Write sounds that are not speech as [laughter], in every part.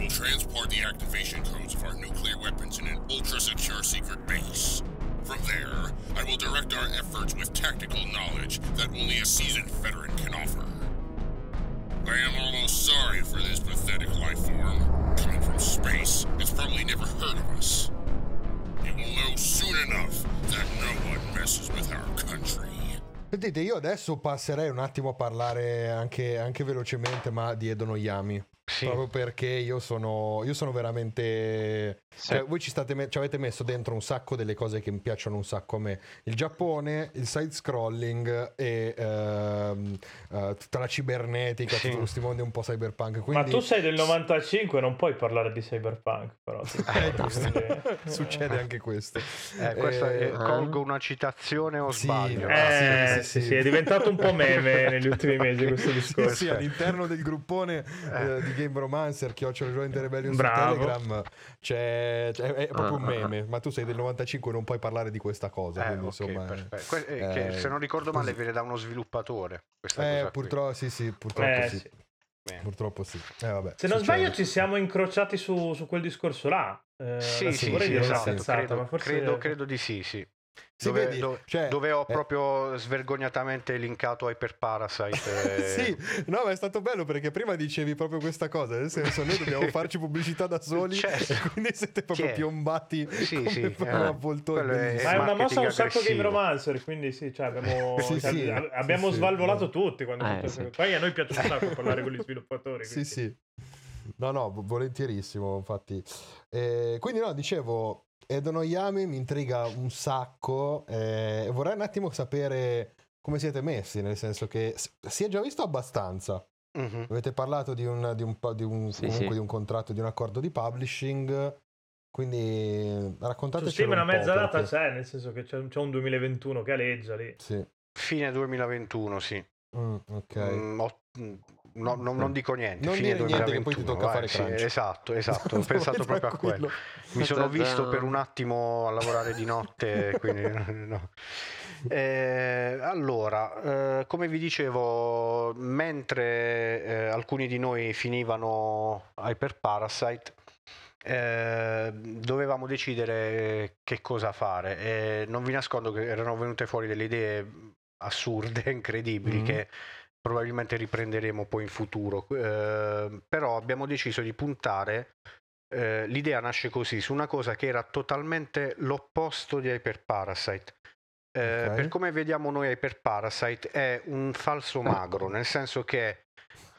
will transport the activation codes of our nuclear weapons in an ultra secure secret base. From there, I will direct our efforts with tactical knowledge that only a seasoned veteran can offer. I am almost sorry for this pathetic life form. Coming from space, it's probably never heard of us. It will know soon enough that no one messes with our country. Sentite, io adesso passerei un attimo a parlare anche, anche velocemente, ma di Edo Noyami. Sì. Proprio perché io sono, io sono veramente. Sì. Cioè, voi ci, state me- ci avete messo dentro un sacco delle cose che mi piacciono un sacco a me: il Giappone, il side scrolling e ehm, eh, tutta la cibernetica, Sì. tutti questi mondi un po' cyberpunk. Ma Quindi, tu sei del 95, non puoi parlare di cyberpunk, però. [laughs] Eh, giusto. Quindi- [laughs] Succede anche questo. Eh, questo è- Eh, colgo una citazione o Sì, sbaglio? Eh, sì, sì, sì, sì, sì. è diventato un po' meme negli ultimi mesi [laughs] questo Sì, discorso. sì, all'interno del gruppone eh, di Game Romancer, Chiocciola Joint Rebellion Bravo. su Telegram, c'è, c'è- è proprio un Ah, ah, meme. Ma tu sei del 95 non puoi parlare di questa cosa. Eh, quindi, ok, insomma, perfetto. Que- eh, che, eh, se non ricordo male così. viene da uno sviluppatore. Questa Eh, purtroppo sì, sì, purtroppo Eh, sì. sì. Bene. Purtroppo sì. Eh, vabbè, Se non succede. sbaglio ci siamo incrociati su, su quel discorso là. Eh, Sì, sì, vorrei sì, esatto, credo, ma forse... credo, credo di sì, sì. Sì, dove, vedi, do- cioè, dove ho eh, proprio svergognatamente linkato Hyper Parasite. eh, [laughs] Sì, no, ma è stato bello perché prima dicevi proprio questa cosa, nel senso noi dobbiamo [laughs] farci pubblicità da soli Certo. e [laughs] quindi siete proprio Sì. piombati Sì, come sì, eh, bellissimo. Ma è una mossa un sacco Game aggressivo. Romancer, quindi sì, cioè abbiamo, Sì, cioè, sì, ab- abbiamo sì, sì. svalvolato tutti quando Eh, sì. queste- Poi a noi piace un sacco parlare con gli sviluppatori. Sì, quindi- sì. No, no, vo- volentierissimo, infatti. Eh, quindi no, dicevo, Edo Noyami mi intriga un sacco eh, vorrei un attimo sapere come siete messi, nel senso che si è già visto abbastanza. Mhm. Avete parlato di un, di un, di un- Sì, comunque sì. di un contratto, di un accordo di publishing, quindi raccontateci Steam una un po' mezza data perché- c'è, nel senso che c'è, c'è un 2021 che aleggia lì. Sì. Fine 2021, sì. Mm, ok. Mm, ho- mm, no- non, dico niente. Non fine dire niente che poi ti 2021, tocca vai, fare sì, crunch. esatto, [laughs] esatto. Ho pensato proprio a quello. Mi sono visto per un attimo a lavorare di notte, quindi no. Eh, allora, eh, come vi dicevo, mentre eh, alcuni di noi finivano Hyper Parasite, eh, dovevamo decidere che cosa fare. E non vi nascondo che erano venute fuori delle idee assurde, [laughs] incredibili, Mhm. che probabilmente riprenderemo poi in futuro. Eh, però abbiamo deciso di puntare eh, l'idea nasce così, su una cosa che era totalmente l'opposto di Hyper Parasite. Eh, Ok. Per come vediamo noi Hyper Parasite è un falso magro, nel senso che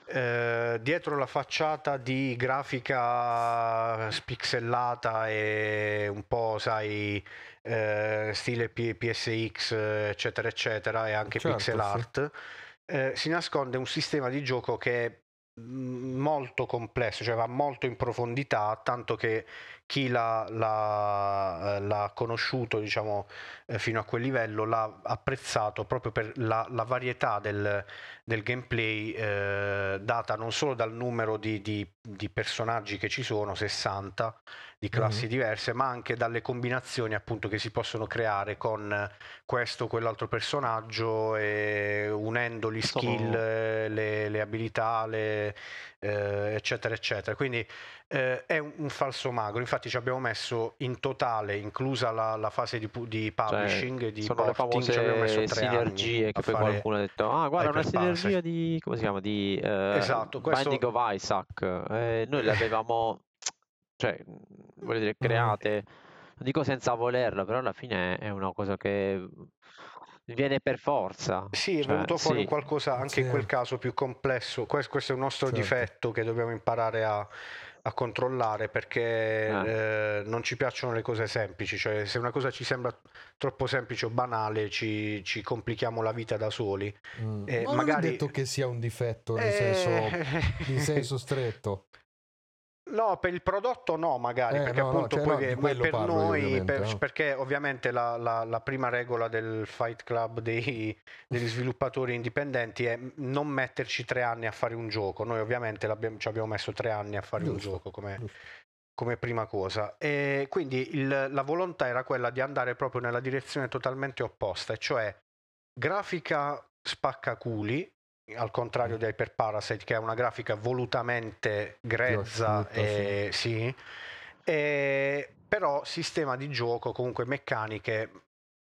eh, dietro la facciata di grafica spixellata e un po', sai, eh, stile P- PSX, eccetera, eccetera, e anche Certo, pixel sì. Eh, si nasconde un sistema di gioco che è mm, molto complesso, cioè va molto in profondità, tanto che chi l'ha, l'ha- eh, l'ha conosciuto, diciamo, eh, fino a quel livello l'ha apprezzato proprio per la, la varietà del, del gameplay eh, data non solo dal numero di, di- di personaggi che ci sono, 60 di classi Mhm. diverse, ma anche dalle combinazioni appunto che si possono creare con questo o quell'altro personaggio e unendo gli Sono- skill, le, le abilità, le, eh, eccetera, eccetera. Quindi eh, è un, un falso magro. Infatti ci abbiamo messo in totale, inclusa la, la fase di, di publishing e di Cioè, sono le porting, ci abbiamo messo famose sinergie che poi qualcuno ha detto ah guarda una Hyper Parasite." sinergia di come si chiama di eh, Esatto, questo- Binding of Isaac Eh, noi [laughs] le avevamo cioè voglio dire create non dico senza volerlo però alla fine è una cosa che viene per forza Sì, è Cioè, venuto fuori sì. un qualcosa anche in Sì. quel caso più complesso. Questo, questo è un nostro Certo. difetto che dobbiamo imparare a, a controllare perché Ah. eh, non ci piacciono le cose semplici. Cioè, se una cosa ci sembra troppo semplice o banale, ci, ci complichiamo la vita da soli. Mm. Eh, Ma non magari- è detto che sia un difetto, nel Eh, senso, in senso [laughs] stretto. No, per il prodotto no, magari, Eh, perché no, no, appunto cioè, poi no, ma quello per parlo noi, ovviamente, per- no. perché ovviamente la, la- la prima regola del Fight Club dei- degli sviluppatori indipendenti è non metterci tre anni a fare un gioco. Noi ovviamente ci abbiamo messo tre anni a fare un Giusto, gioco come, come prima cosa. E quindi il- la volontà era quella di andare proprio nella direzione totalmente opposta, e cioè grafica spaccaculi, al contrario di Hyper Parasite che ha una grafica volutamente grezza e, sì. E- però sistema di gioco comunque meccaniche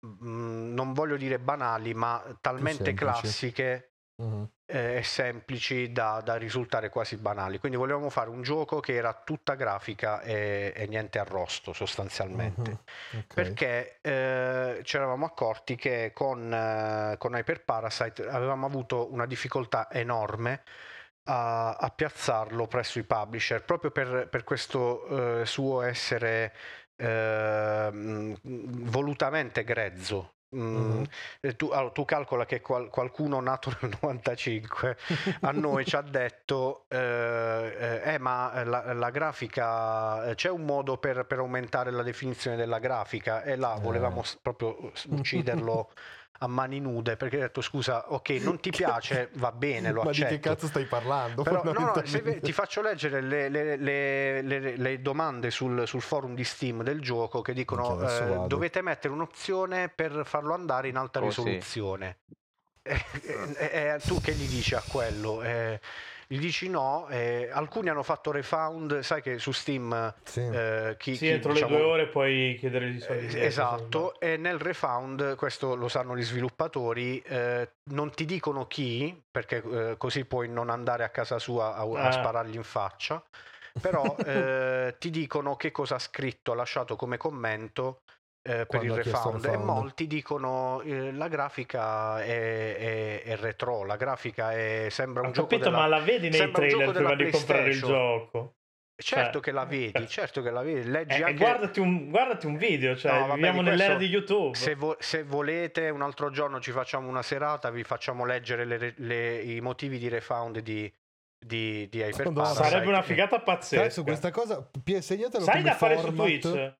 mh, non voglio dire banali ma talmente classiche Mhm. eh, e semplici da, da risultare quasi banali quindi volevamo fare un gioco che era tutta grafica e, e niente arrosto sostanzialmente Mhm. Ok. perché eh, ci eravamo accorti che con, eh, con Hyper Parasite avevamo avuto una difficoltà enorme a, a piazzarlo presso i publisher proprio per, per questo eh, suo essere ehm, volutamente grezzo. Mm, eh, tu, allora, tu calcola che qual- qualcuno nato nel [laughs] 95 a noi ci ha detto eh, eh, eh, ma la, la grafica eh, c'è un modo per, per aumentare la definizione della grafica? E là Eh. volevamo s- proprio ucciderlo [laughs] a mani nude perché ha detto scusa ok non ti [laughs] piace va bene lo [laughs] Ma di accetto che cazzo stai parlando? però, no, no, se ti faccio leggere le, le- le- le- le domande sul, sul forum di Steam del gioco che dicono eh, dovete mettere un'opzione per farlo andare in alta Così. risoluzione. Eh, eh, eh, tu che gli dici a quello? Eh, gli dici no, eh, alcuni hanno fatto refound, sai che su Steam Sì. eh, chi, Sì, chi, entro diciamo, le due ore puoi chiedere i eh, soldi. non Esatto, e nel refound, questo lo sanno gli sviluppatori, eh, non ti dicono chi, perché eh, così puoi non andare a casa sua a, a Ah. sparargli in faccia, però [laughs] eh, ti dicono che cosa ha scritto, ha lasciato come commento eh, per il refound e molti dicono eh, la grafica è, è- è retro, la grafica è- sembra Ho un gioco capito, della... ma la vedi nei sembra un trailer gioco prima di comprare il PlayStation. gioco? Certo Cioè, che la vedi, eh. certo che la vedi, leggi Eh, anche... guardati, un, guardati un video, cioè No, vabbè, viviamo di nell'era di YouTube. Se, vo- se volete, un altro giorno ci facciamo una serata, vi facciamo leggere le- le- i motivi di refound di, di, di Hyper. Sarebbe una figata pazzesca. Su questa cosa, segnatelo Sai come da fare su format. Twitch?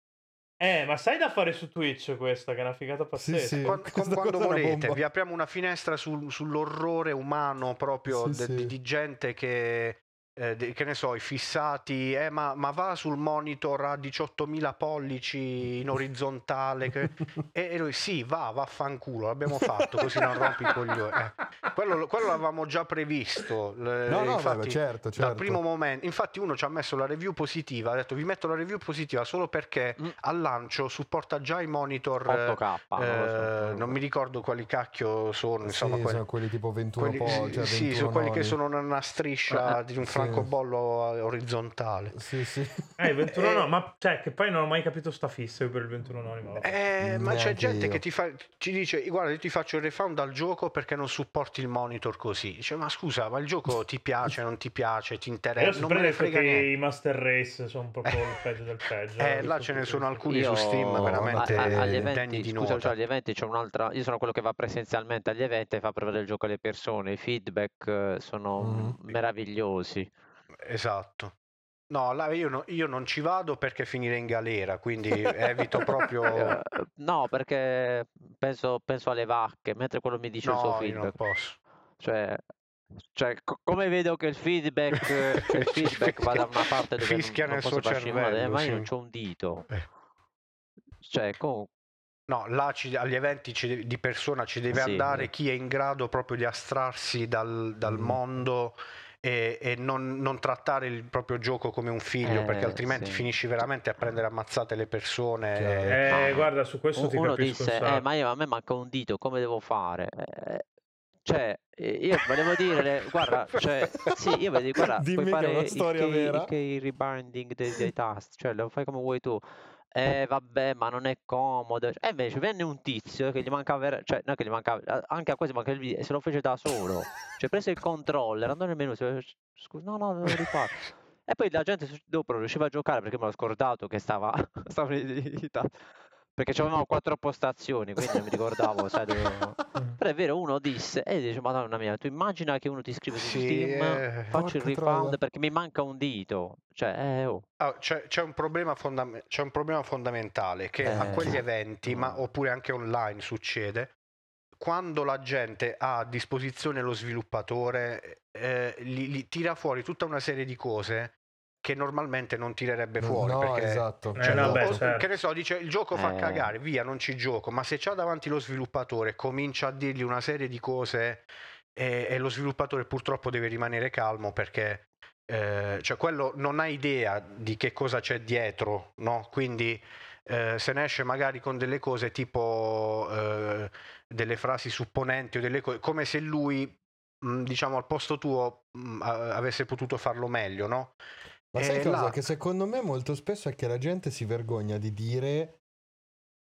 Eh, ma sai da fare su Twitch questa, che è una figata pazzesca. sì. Quan- quando una volete, vi apriamo una finestra sul- sull'orrore umano proprio Sì, de- sì. Di, di gente che, eh, de- che ne so, i fissati, eh, ma, ma va sul monitor a 18.000 pollici in orizzontale. che- [laughs] E, e noi sì, va, vaffanculo, l'abbiamo fatto, così non rompi i coglioni. Eh, quello, quello l'avevamo già previsto. le- No, no, infatti, vabbè, certo, Dal certo. primo momento, infatti, uno ci ha messo la review positiva. Ha detto: Vi metto la review positiva solo perché Mm. al lancio supporta già i monitor. 8K, eh, non lo so, non, mi ricordo quali cacchio sono. Insomma, sì, quelli, sono quelli tipo 21 quelli- po', cioè sì, 21 sono quelli che sono una striscia Eh, di un sì. Francobollo eh, orizzontale. Sì, sì. Eh, il 21 Eh, no, ma cioè che poi non ho mai capito sta fissa io per il 21 noni. ma. Eh, ma c'è gente io. che ti fa, ci dice: Guarda, io ti faccio il refund al gioco perché non supporti il monitor così. Dice: Ma scusa, ma il gioco ti piace, non ti piace, ti Io interessa? Non me ne frega che niente. i Master Race sono proprio il peggio del peggio. Eh, là ce ne sono alcuni su Steam veramente a- a- agli degni eventi, di scusa, cioè, agli eventi c'è un'altra. Io sono quello che va presenzialmente agli eventi e fa provare il gioco alle persone. I feedback eh, sono Mhm. meravigliosi. Esatto. No, là io, no- io non ci vado perché finire in galera, quindi evito proprio... [laughs] Eh, no, perché penso, penso alle vacche, mentre quello mi dice il suo No, io non feedback. posso. Cioè, cioè, co- come vedo che il feedback, eh, [laughs] che il feedback va da una parte dove Fischia non, non nel posso suo farci male, cervello, ma io sì. non c'ho un dito. Eh. Cioè, com- No, là ci- agli eventi ci di persona ci deve Sì. andare chi è in grado proprio di astrarsi dal, dal Mm. mondo e, e non, non trattare il proprio gioco come un figlio, perché Eh, altrimenti sì. finisci veramente a prendere ammazzate le persone. E- Eh, Ma- guarda, su questo ti uno disse, eh, ma io, a me manca un dito, come devo fare? Eh, cioè, io volevo dire, [laughs] guarda, cioè, sì, io volevo dire, guarda, Dimmi puoi che è fare una il storia key, vera. il key rebinding dei, dei tasti, cioè lo fai come vuoi tu. Eh, vabbè, ma non è comodo. E invece venne un tizio che gli mancava, ver- cioè, non che gli mancava, anche a questo manca il video, e se lo fece da solo. Cioè, prese il controller, andò nel menu, scusa, no, no, devo rifare. E poi la gente dopo non riusciva a giocare perché me l'ho scordato che stava, [laughs] stava i- i- i tasti. Perché c'avevamo quattro postazioni, quindi non mi ricordavo, sai, dovevo... Mm. [laughs] Però è vero, uno disse, e dice, madonna mia, tu immagina che uno ti scrive su Sì, Steam, eh. faccio il refund troia. perché mi manca un dito. Cioè, eh, oh. Ah, c'è, c'è un problema fondam- c'è un problema fondamentale che a Eh, quegli eventi, ma no. oppure anche online succede, quando la gente ha a disposizione lo sviluppatore, eh, li, li tira fuori tutta una serie di cose che normalmente non tirerebbe No, fuori. no, perché, esatto. Eh, cioè, no, o- beh, certo. che ne so, dice il gioco fa Eh. cagare, via, non ci gioco, ma se c'ha davanti lo sviluppatore, comincia a dirgli una serie di cose e, e lo sviluppatore purtroppo deve rimanere calmo perché eh, cioè quello non ha idea di che cosa c'è dietro, no? Quindi eh, se ne esce magari con delle cose tipo eh, delle frasi supponenti o delle cose, come se lui, diciamo, al posto tuo mh, avesse potuto farlo meglio, no? Ma sai E cosa? là- Che secondo me molto spesso è che la gente si vergogna di dire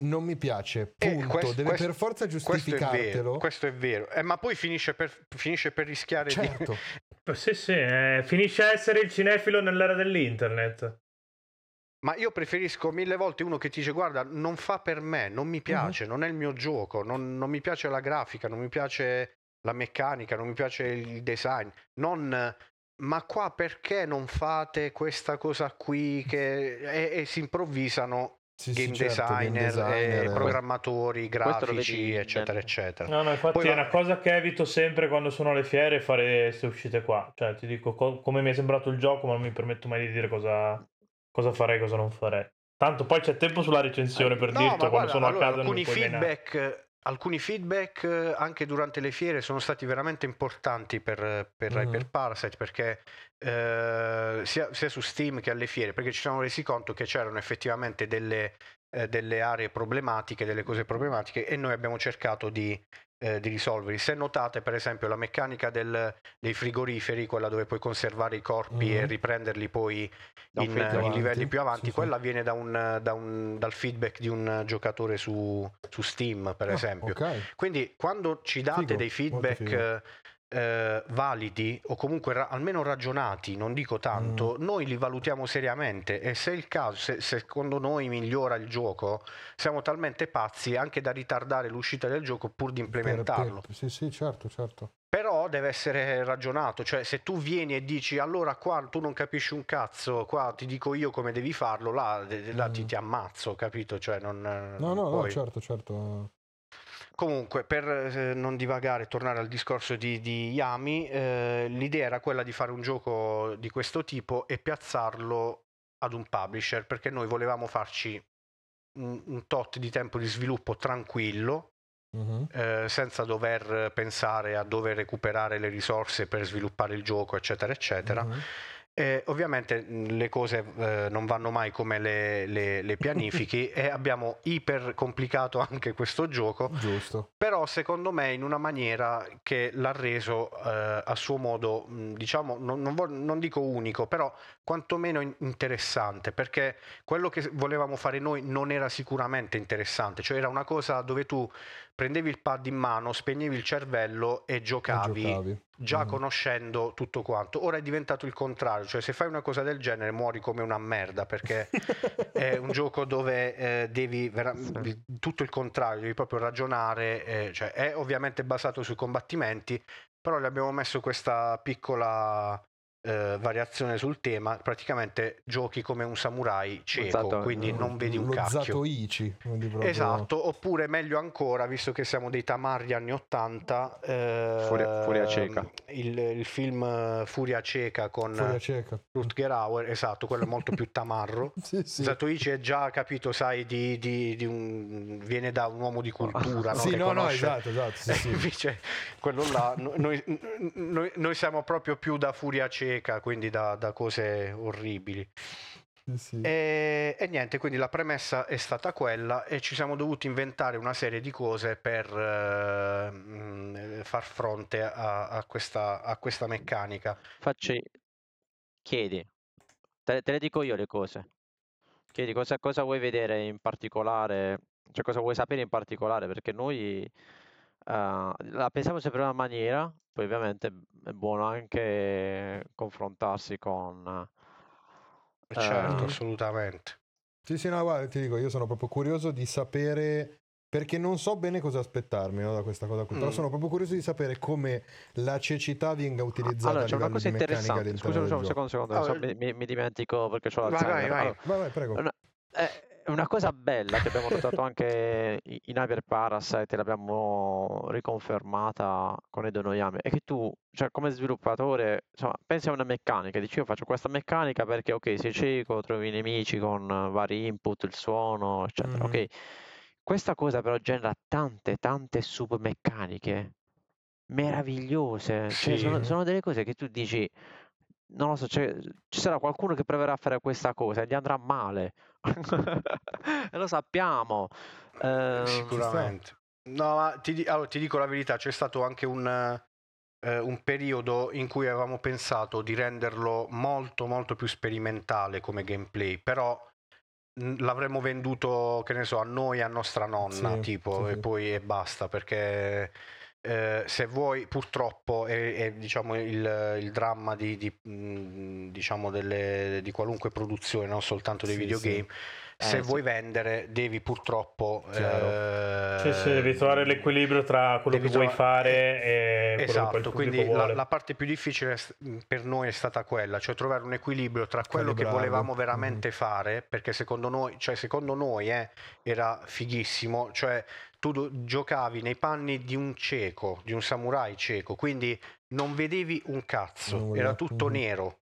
non mi piace, Eh, punto, questo- deve questo- per forza Questo è vero, giustificartelo. questo è vero. Eh, ma poi finisce per, finisce per rischiare Certo, di... [laughs] Sì, sì, eh, finisce a essere il cinefilo nell'era dell'internet. Ma io preferisco mille volte uno che ti dice guarda, non fa per me, non mi piace, non è il mio gioco, non, non mi piace la grafica, non mi piace la meccanica, non mi piace il design. Non, ma qua perché non fate questa cosa qui che... e, e si improvvisano sì, sì, game, certo, game designer, designer, e eh. programmatori, grafici, vedi eccetera, eccetera. No, no, infatti Poi è va- una cosa che evito sempre quando sono alle fiere fare queste uscite qua. Cioè, ti dico co- come mi è sembrato il gioco, ma non mi permetto mai di dire cosa, cosa farei e cosa non farei. Tanto poi c'è tempo sulla recensione per No, dirti quando guarda, sono allora, a casa e non mi alcuni feedback, alcuni feedback eh, anche durante le fiere sono stati veramente importanti per, per Mhm. Hyper Parasite perché eh, sia, sia su Steam che alle fiere perché ci siamo resi conto che c'erano effettivamente delle, eh, delle aree problematiche, delle cose problematiche e noi abbiamo cercato di, eh, di risolverli. Se notate per esempio la meccanica del- dei frigoriferi, quella dove puoi conservare i corpi e Mhm. riprenderli poi in, in livelli più avanti, Sì, sì. quella viene da un, da un- dal feedback di un giocatore su, su Steam, per Ah, esempio. ok. Quindi quando ci date Figo, dei feedback. Eh, validi o comunque ra- almeno ragionati, non dico tanto, Mm. noi li valutiamo seriamente e se il caso, se se secondo noi migliora il gioco, siamo talmente pazzi anche da ritardare l'uscita del gioco pur di Per- implementarlo. per- sì, sì, certo, certo. Però deve essere ragionato, cioè se tu vieni e dici allora qua tu non capisci un cazzo, qua ti dico io come devi farlo, là, là ti, Mm. ti ammazzo, capito? Cioè non... No, no, no, puoi. certo, certo. Comunque, per eh, non divagare e tornare al discorso di, di Yami, eh, l'idea era quella di fare un gioco di questo tipo e piazzarlo ad un publisher, perché noi volevamo farci un, un tot di tempo di sviluppo tranquillo, Mhm. eh, senza dover pensare a dove recuperare le risorse per sviluppare il gioco, eccetera, eccetera. Mhm. E ovviamente le cose eh, non vanno mai come le, le- le pianifichi [laughs] e abbiamo iper complicato anche questo gioco, Giusto. però secondo me in una maniera che l'ha reso eh, a suo modo, diciamo, non, non vo- non dico unico, però quantomeno in- interessante, perché quello che volevamo fare noi non era sicuramente interessante, cioè era una cosa dove tu prendevi il pad in mano, spegnevi il cervello e E giocavi giocavi. già Mhm. conoscendo tutto quanto. Ora è diventato il contrario, cioè se fai una cosa del genere muori come una merda perché [laughs] è un gioco dove eh, devi vera- Sì. tutto il contrario, devi proprio ragionare, eh, cioè è ovviamente basato sui combattimenti, però le abbiamo messo questa piccola eh, variazione sul tema, praticamente giochi come un samurai cieco, Esatto, quindi non vedi un Lo cacchio. Zatoichi. proprio- Esatto, oppure meglio ancora, visto che siamo dei tamarri anni 80, eh, Furia- Furia cieca. Il, il film Furia cieca con Furia cieca. Rutger Hauer, esatto, quello è molto più tamarro. [laughs] Sì, sì. Zatoichi è già capito, sai, di, di- di un, viene da un uomo di cultura, [laughs] no? Sì, che no, no, conosce- esatto, esatto. Sì, sì. [laughs] Invece quello là, no- noi, noi- noi siamo proprio più da furia cieca, quindi da, da cose orribili. Sì, sì. E, e niente, quindi la premessa è stata quella e ci siamo dovuti inventare una serie di cose per eh, mh, far fronte a, a questa, a questa meccanica. Facci... Chiedi. Te, te le dico io le cose. Chiedi cosa, cosa vuoi vedere in particolare, cioè cosa vuoi sapere in particolare, perché noi eh, la pensiamo sempre in una maniera, poi ovviamente è buono anche confrontarsi con... Certo, eh, assolutamente. Sì, sì, no, guarda, ti dico, io sono proprio curioso di sapere, perché non so bene cosa aspettarmi no, da questa cosa qui, però Mm. sono proprio curioso di sapere come la cecità venga utilizzata Allora, c'è una cosa interessante. Scusa, un secondo, secondo, Ah, mi, mi- dimentico perché ho Vai, l'Alzheimer. vai, vai. Allora, Vai, vai, prego. una, eh, una cosa bella che abbiamo [laughs] notato anche in Hyper Parasite e l'abbiamo riconfermata con Edo Noyame è che tu, cioè come sviluppatore, insomma, pensi a una meccanica, dici io faccio questa meccanica perché ok, sei cieco, trovi i nemici con vari input, il suono, eccetera. Mhm. Ok, questa cosa però genera tante, tante submeccaniche meravigliose. Cioè, Sì. sono, sono delle cose che tu dici, non lo so, ci sarà qualcuno che proverà a fare questa cosa e gli andrà male. [laughs] e lo sappiamo. Ehm, Sicuramente. No, ma ti, allora, ti dico la verità, c'è stato anche un, eh, un periodo in cui avevamo pensato di renderlo molto molto più sperimentale come gameplay, però mh, l'avremmo venduto, che ne so, a noi a nostra nonna, Sì, tipo, sì, e poi e basta, perché eh, se vuoi, purtroppo, è, è, diciamo, il, il dramma di, di, mh, diciamo, delle- di qualunque produzione, non soltanto dei Sì, videogame, Eh, se sì. vuoi vendere devi purtroppo... Chiaro. Sì, sì, devi eh, trovare l'equilibrio tra quello che vuoi fare e quello che Esatto, quindi la, la parte più difficile per noi è stata quella, cioè trovare un equilibrio tra quello che volevamo veramente fare, perché secondo noi, cioè secondo noi eh, era fighissimo, cioè tu giocavi nei panni di un cieco, di un samurai cieco, quindi non vedevi un cazzo, Non era tutto mhm. nero.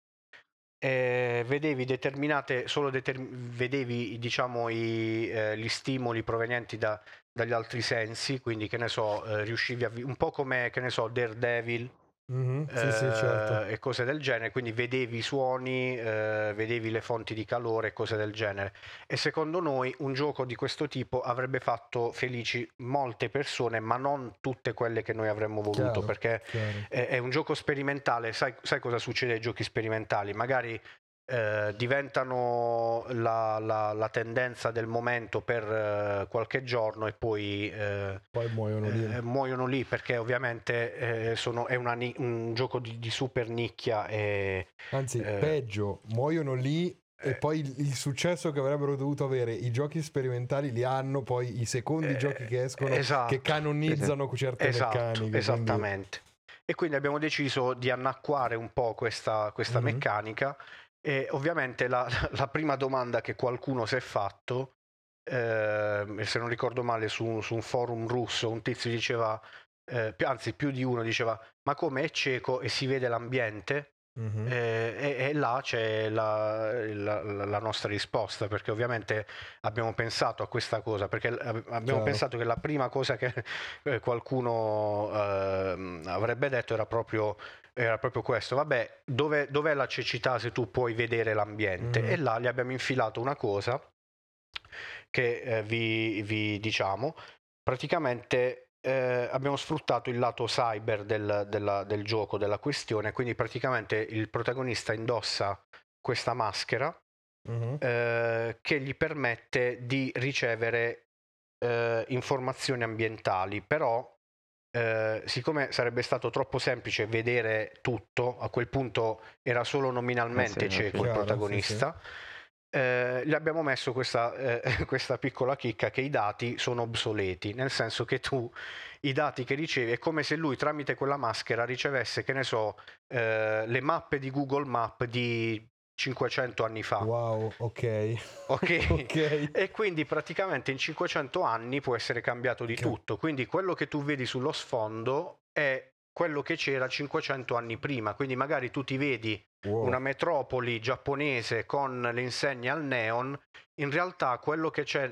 Eh, vedevi determinate solo determ- vedevi diciamo i, eh, gli stimoli provenienti da- dagli altri sensi quindi che ne so eh, riuscivi a vi- un po' come che ne so Daredevil Mhm, Sì, sì, eh, certo. e cose del genere, quindi vedevi i suoni, eh, vedevi le fonti di calore e cose del genere. E secondo noi un gioco di questo tipo avrebbe fatto felici molte persone, ma non tutte quelle che noi avremmo voluto, Chiaro, perché chiaro. è, è un gioco sperimentale, sai, sai cosa succede ai giochi sperimentali? Magari eh, diventano la, la- la tendenza del momento per eh, qualche giorno e poi eh, Poi muoiono lì. eh, muoiono lì perché ovviamente eh, sono- è una un gioco di, di super nicchia e Anzi, peggio, muoiono lì e poi il, successo che avrebbero dovuto avere i giochi sperimentali li hanno poi i secondi Eh, giochi che escono esatto, che canonizzano certe esatto, meccaniche. quindi- esattamente. E quindi abbiamo deciso di annacquare un po' questa, questa Mhm. meccanica e ovviamente la, [laughs] la prima domanda che qualcuno si è fatto, ehm, se non ricordo male su, su un forum russo, un tizio diceva, eh, anzi più di uno diceva, ma come è cieco e si vede l'ambiente? Mhm. Eh, e, e là c'è la, la- la nostra risposta, perché ovviamente abbiamo pensato a questa cosa, perché abbiamo Chiaro. pensato che la prima cosa che eh, qualcuno ehm, avrebbe detto era proprio, era proprio questo, vabbè, dove, dov'è la cecità se tu puoi vedere l'ambiente? Mhm. E là gli abbiamo infilato una cosa che eh, vi, vi diciamo, praticamente eh, abbiamo sfruttato il lato cyber del, della- del gioco, della questione, quindi praticamente il protagonista indossa questa maschera Mhm. eh, che gli permette di ricevere eh, informazioni ambientali, però eh, siccome sarebbe stato troppo semplice vedere tutto, a quel punto era solo nominalmente Eh sì, cieco il chiaro, sì, protagonista. eh, gli abbiamo messo questa, eh, [laughs] questa piccola chicca che i dati sono obsoleti, nel senso che tu i dati che ricevi è come se lui tramite quella maschera ricevesse, che ne so, eh, le mappe di Google Map di 500 anni fa. Wow, ok. Ok? [laughs] ok. E quindi praticamente in 500 anni può essere cambiato di Che- tutto. Quindi quello che tu vedi sullo sfondo è quello che c'era 500 anni prima. Quindi magari tu ti vedi Wow. una metropoli giapponese con le insegne al neon, in realtà quello che c'è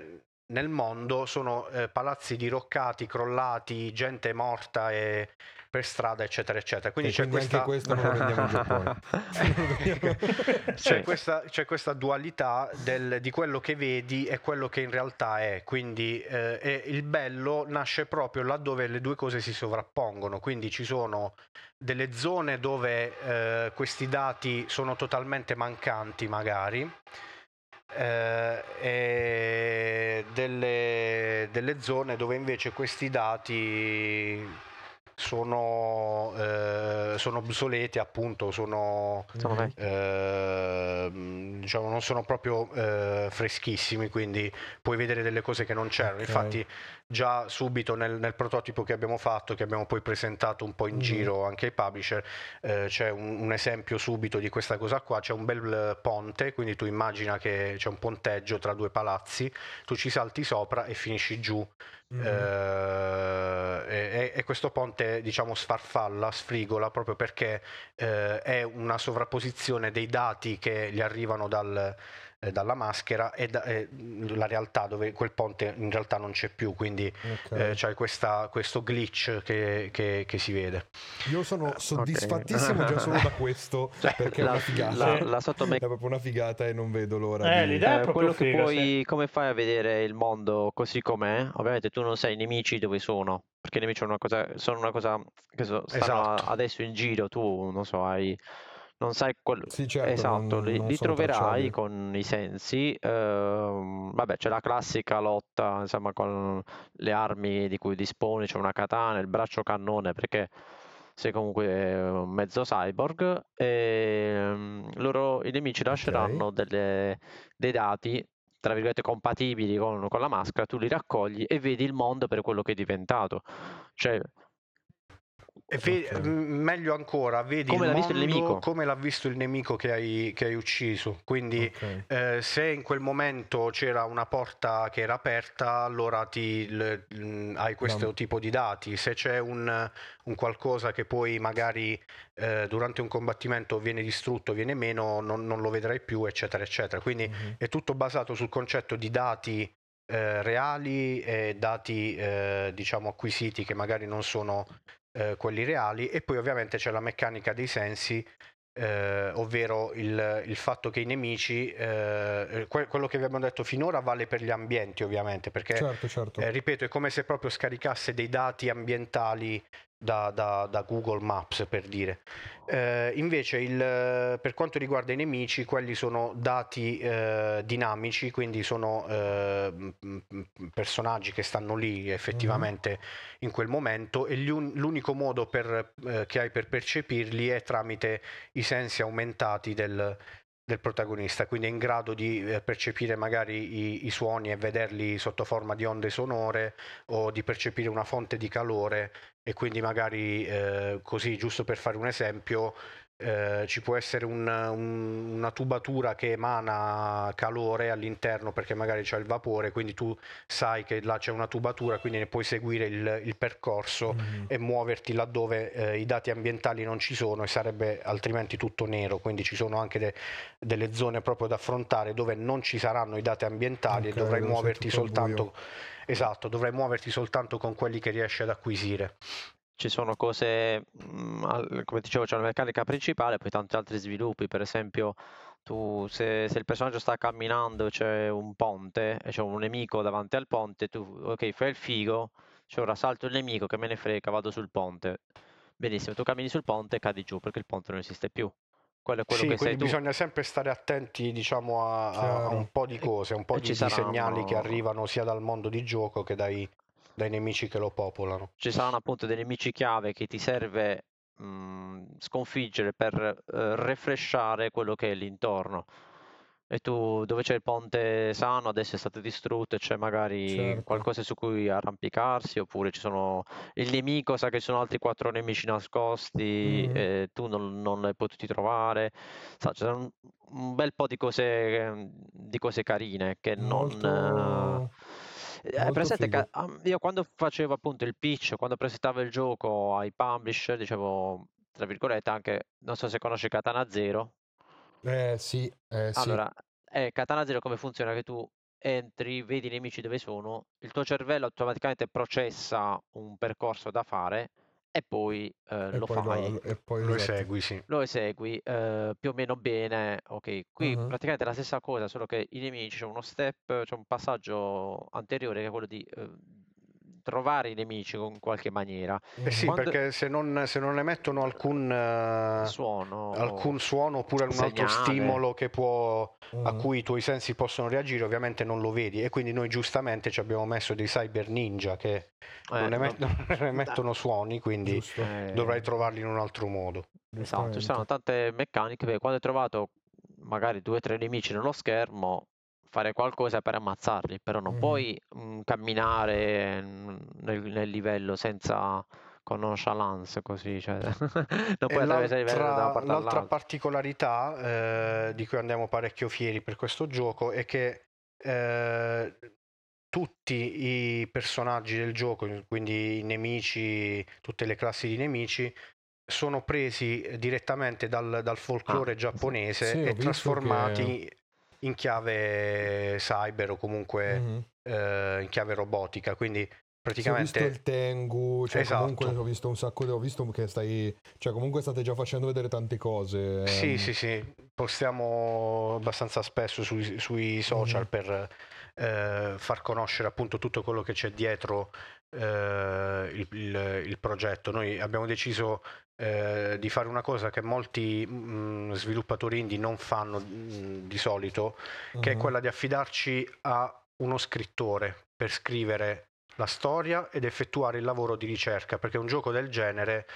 nel mondo sono eh, palazzi diroccati, crollati, gente morta e per strada, eccetera, eccetera. Quindi E c'è quindi questa anche questo non lo vendiamo in Giappone. [laughs] c'è, Sì. questa, c'è questa dualità del- di quello che vedi e quello che in realtà è. Quindi eh, e il bello nasce proprio laddove le due cose si sovrappongono. Quindi ci sono delle zone dove eh, questi dati sono totalmente mancanti, magari. eh, e delle, delle zone dove invece questi dati sono, eh, sono obsoleti appunto sono. Ehm, diciamo non sono proprio eh, freschissimi quindi puoi vedere delle cose che non c'erano Ok. infatti già subito nel, nel prototipo che abbiamo fatto che abbiamo poi presentato un po' in Mhm. giro anche ai publisher eh, c'è un, un esempio subito di questa cosa qua c'è un bel ponte quindi tu immagina che c'è un ponteggio tra due palazzi tu ci salti sopra e finisci giù Mhm. eh, e, e questo ponte diciamo sfarfalla, sfrigola proprio perché eh, è una sovrapposizione dei dati che gli arrivano dal, dalla maschera e, da, e, la realtà dove quel ponte in realtà non c'è più, quindi okay. eh, c'è questa, questo glitch che, che, che, si vede. Io sono soddisfattissimo okay. già solo da questo [laughs] cioè, perché la, è una figata. La, la sottome... È proprio una figata e non vedo l'ora. Eh, di... l'idea è eh, quello figa, che puoi, sì. come fai a vedere il mondo così com'è? Ovviamente tu non sai i nemici dove sono, perché i nemici sono una cosa, sono una cosa che so, stanno esatto. adesso in giro, tu non so, hai non sai quello. Sì, certo, esatto, non, li, non li troverai tracciabili. con i sensi. ehm, vabbè, c'è la classica lotta, insomma, con le armi di cui disponi, c'è una katana, il braccio cannone, perché sei comunque un mezzo cyborg. E mm, loro, i nemici lasceranno delle- dei dati, tra virgolette, compatibili con, con la maschera, tu li raccogli e vedi il mondo per quello che è diventato. Cioè, ve- okay. meglio ancora, vedi come l'ha visto il nemico, come l'ha visto il nemico che hai, che hai ucciso. Quindi, okay. eh, se in quel momento c'era una porta che era aperta, allora ti, l, l, hai questo no. tipo di dati. Se c'è un, un qualcosa che poi magari eh, durante un combattimento viene distrutto, viene meno, non, non lo vedrai più, eccetera, eccetera. Quindi mm-hmm. è tutto basato sul concetto di dati eh, reali e dati eh, diciamo acquisiti che magari non sono eh, quelli reali e poi ovviamente c'è la meccanica dei sensi eh, ovvero il, il, fatto che i nemici, eh, que- quello che abbiamo detto finora vale per gli ambienti ovviamente, perché certo, certo. Eh, ripeto è come se proprio scaricasse dei dati ambientali da, da, da Google Maps per dire. Eh, invece il, per quanto riguarda i nemici, quelli sono dati eh, dinamici, quindi sono eh, personaggi che stanno lì effettivamente mm-hmm. in quel momento e l'unico modo per, eh, che hai per percepirli è tramite i sensi aumentati del, del protagonista, quindi è in grado di eh, percepire magari i, i, suoni e vederli sotto forma di onde sonore o di percepire una fonte di calore e quindi magari eh, così, giusto per fare un esempio, eh, ci può essere un, un, una tubatura che emana calore all'interno perché magari c'è il vapore, quindi tu sai che là c'è una tubatura, quindi ne puoi seguire il, il percorso mm-hmm. e muoverti laddove eh, i dati ambientali non ci sono e sarebbe altrimenti tutto nero, quindi ci sono anche de, delle zone proprio da affrontare dove non ci saranno i dati ambientali okay, e dovrai muoverti soltanto... Esatto, dovrai muoverti soltanto con quelli che riesci ad acquisire ci sono cose, mhmm, come dicevo, c'è una meccanica principale, poi tanti altri sviluppi, per esempio tu se, se il personaggio sta camminando c'è un ponte e c'è un nemico davanti al ponte, tu ok fai il figo, c'è ora salto il nemico che me ne frega, vado sul ponte. Benissimo, tu cammini sul ponte e cadi giù perché il ponte non esiste più. Quello è quello sì, che quindi sei bisogna sempre stare attenti diciamo, a, a, un po' di cose, un po' di, di segnali che arrivano sia dal mondo di gioco che dai, dai nemici che lo popolano. Ci saranno appunto dei nemici chiave che ti serve mh, mhmm, sconfiggere per uh, refreshare quello che è l'intorno. E tu dove c'è il ponte sano adesso è stato distrutto e c'è magari certo. qualcosa su cui arrampicarsi oppure ci sono il nemico sa che ci sono altri quattro nemici nascosti mm. e tu non, non li hai potuti trovare. Sa, c'è un, un, bel po' di cose, di cose carine che Molto... non... Hai presente che io quando facevo appunto il pitch, quando presentavo il gioco ai publisher, dicevo, tra virgolette, anche, non so se conosci Katana Zero. Eh sì, eh, sì. Allora, eh, Katana Zero come funziona? Che tu entri, vedi i nemici dove sono, il tuo cervello automaticamente processa un percorso da fare e poi eh, e lo poi fai. Lo, e poi lo esatto. esegui, sì. Lo esegui eh, più o meno bene. Ok, qui uh-huh. praticamente è la stessa cosa, solo che i nemici c'è uno step, c'è un passaggio anteriore che è quello di eh, trovare i nemici in qualche maniera. Eh sì, Quando... perché se non, se non emettono alcun uh, suono, alcun suono oppure un altro stimolo può, mm. a cui i tuoi sensi possono reagire, ovviamente non lo vedi. E quindi noi giustamente ci abbiamo messo dei cyber ninja che eh, non, emet- no, non, [laughs] emettono suoni, quindi eh, dovrai trovarli in un altro modo. Esatto, ci sono tante meccaniche. Quando hai trovato magari due o tre nemici nello schermo, fare qualcosa per ammazzarli, però non mm. puoi mh, mm, camminare nel, nel, livello senza con nonchalance così, cioè, [laughs] non puoi attraversare il livello da una parte L'altra particolarità eh, di cui andiamo parecchio fieri per questo gioco è che eh, tutti i personaggi del gioco, quindi i nemici, tutte le classi di nemici, sono presi direttamente dal, dal folklore ah, giapponese sì, e trasformati che in chiave cyber o comunque Mhm. eh, in chiave robotica. Quindi Sì, ho praticamente visto il Tengu, cioè Esatto. comunque ho visto un sacco, di- ho visto che stai, cioè comunque state già facendo vedere tante cose. Sì, ehm. sì, sì, postiamo abbastanza spesso sui, sui social Mhm. per eh, far conoscere appunto tutto quello che c'è dietro eh, il, il- il progetto. Noi abbiamo deciso eh, di fare una cosa che molti mm, sviluppatori indie non fanno mm, di solito, che è Mhm. quella di affidarci a uno scrittore per scrivere la storia ed effettuare il lavoro di ricerca, perché un gioco del genere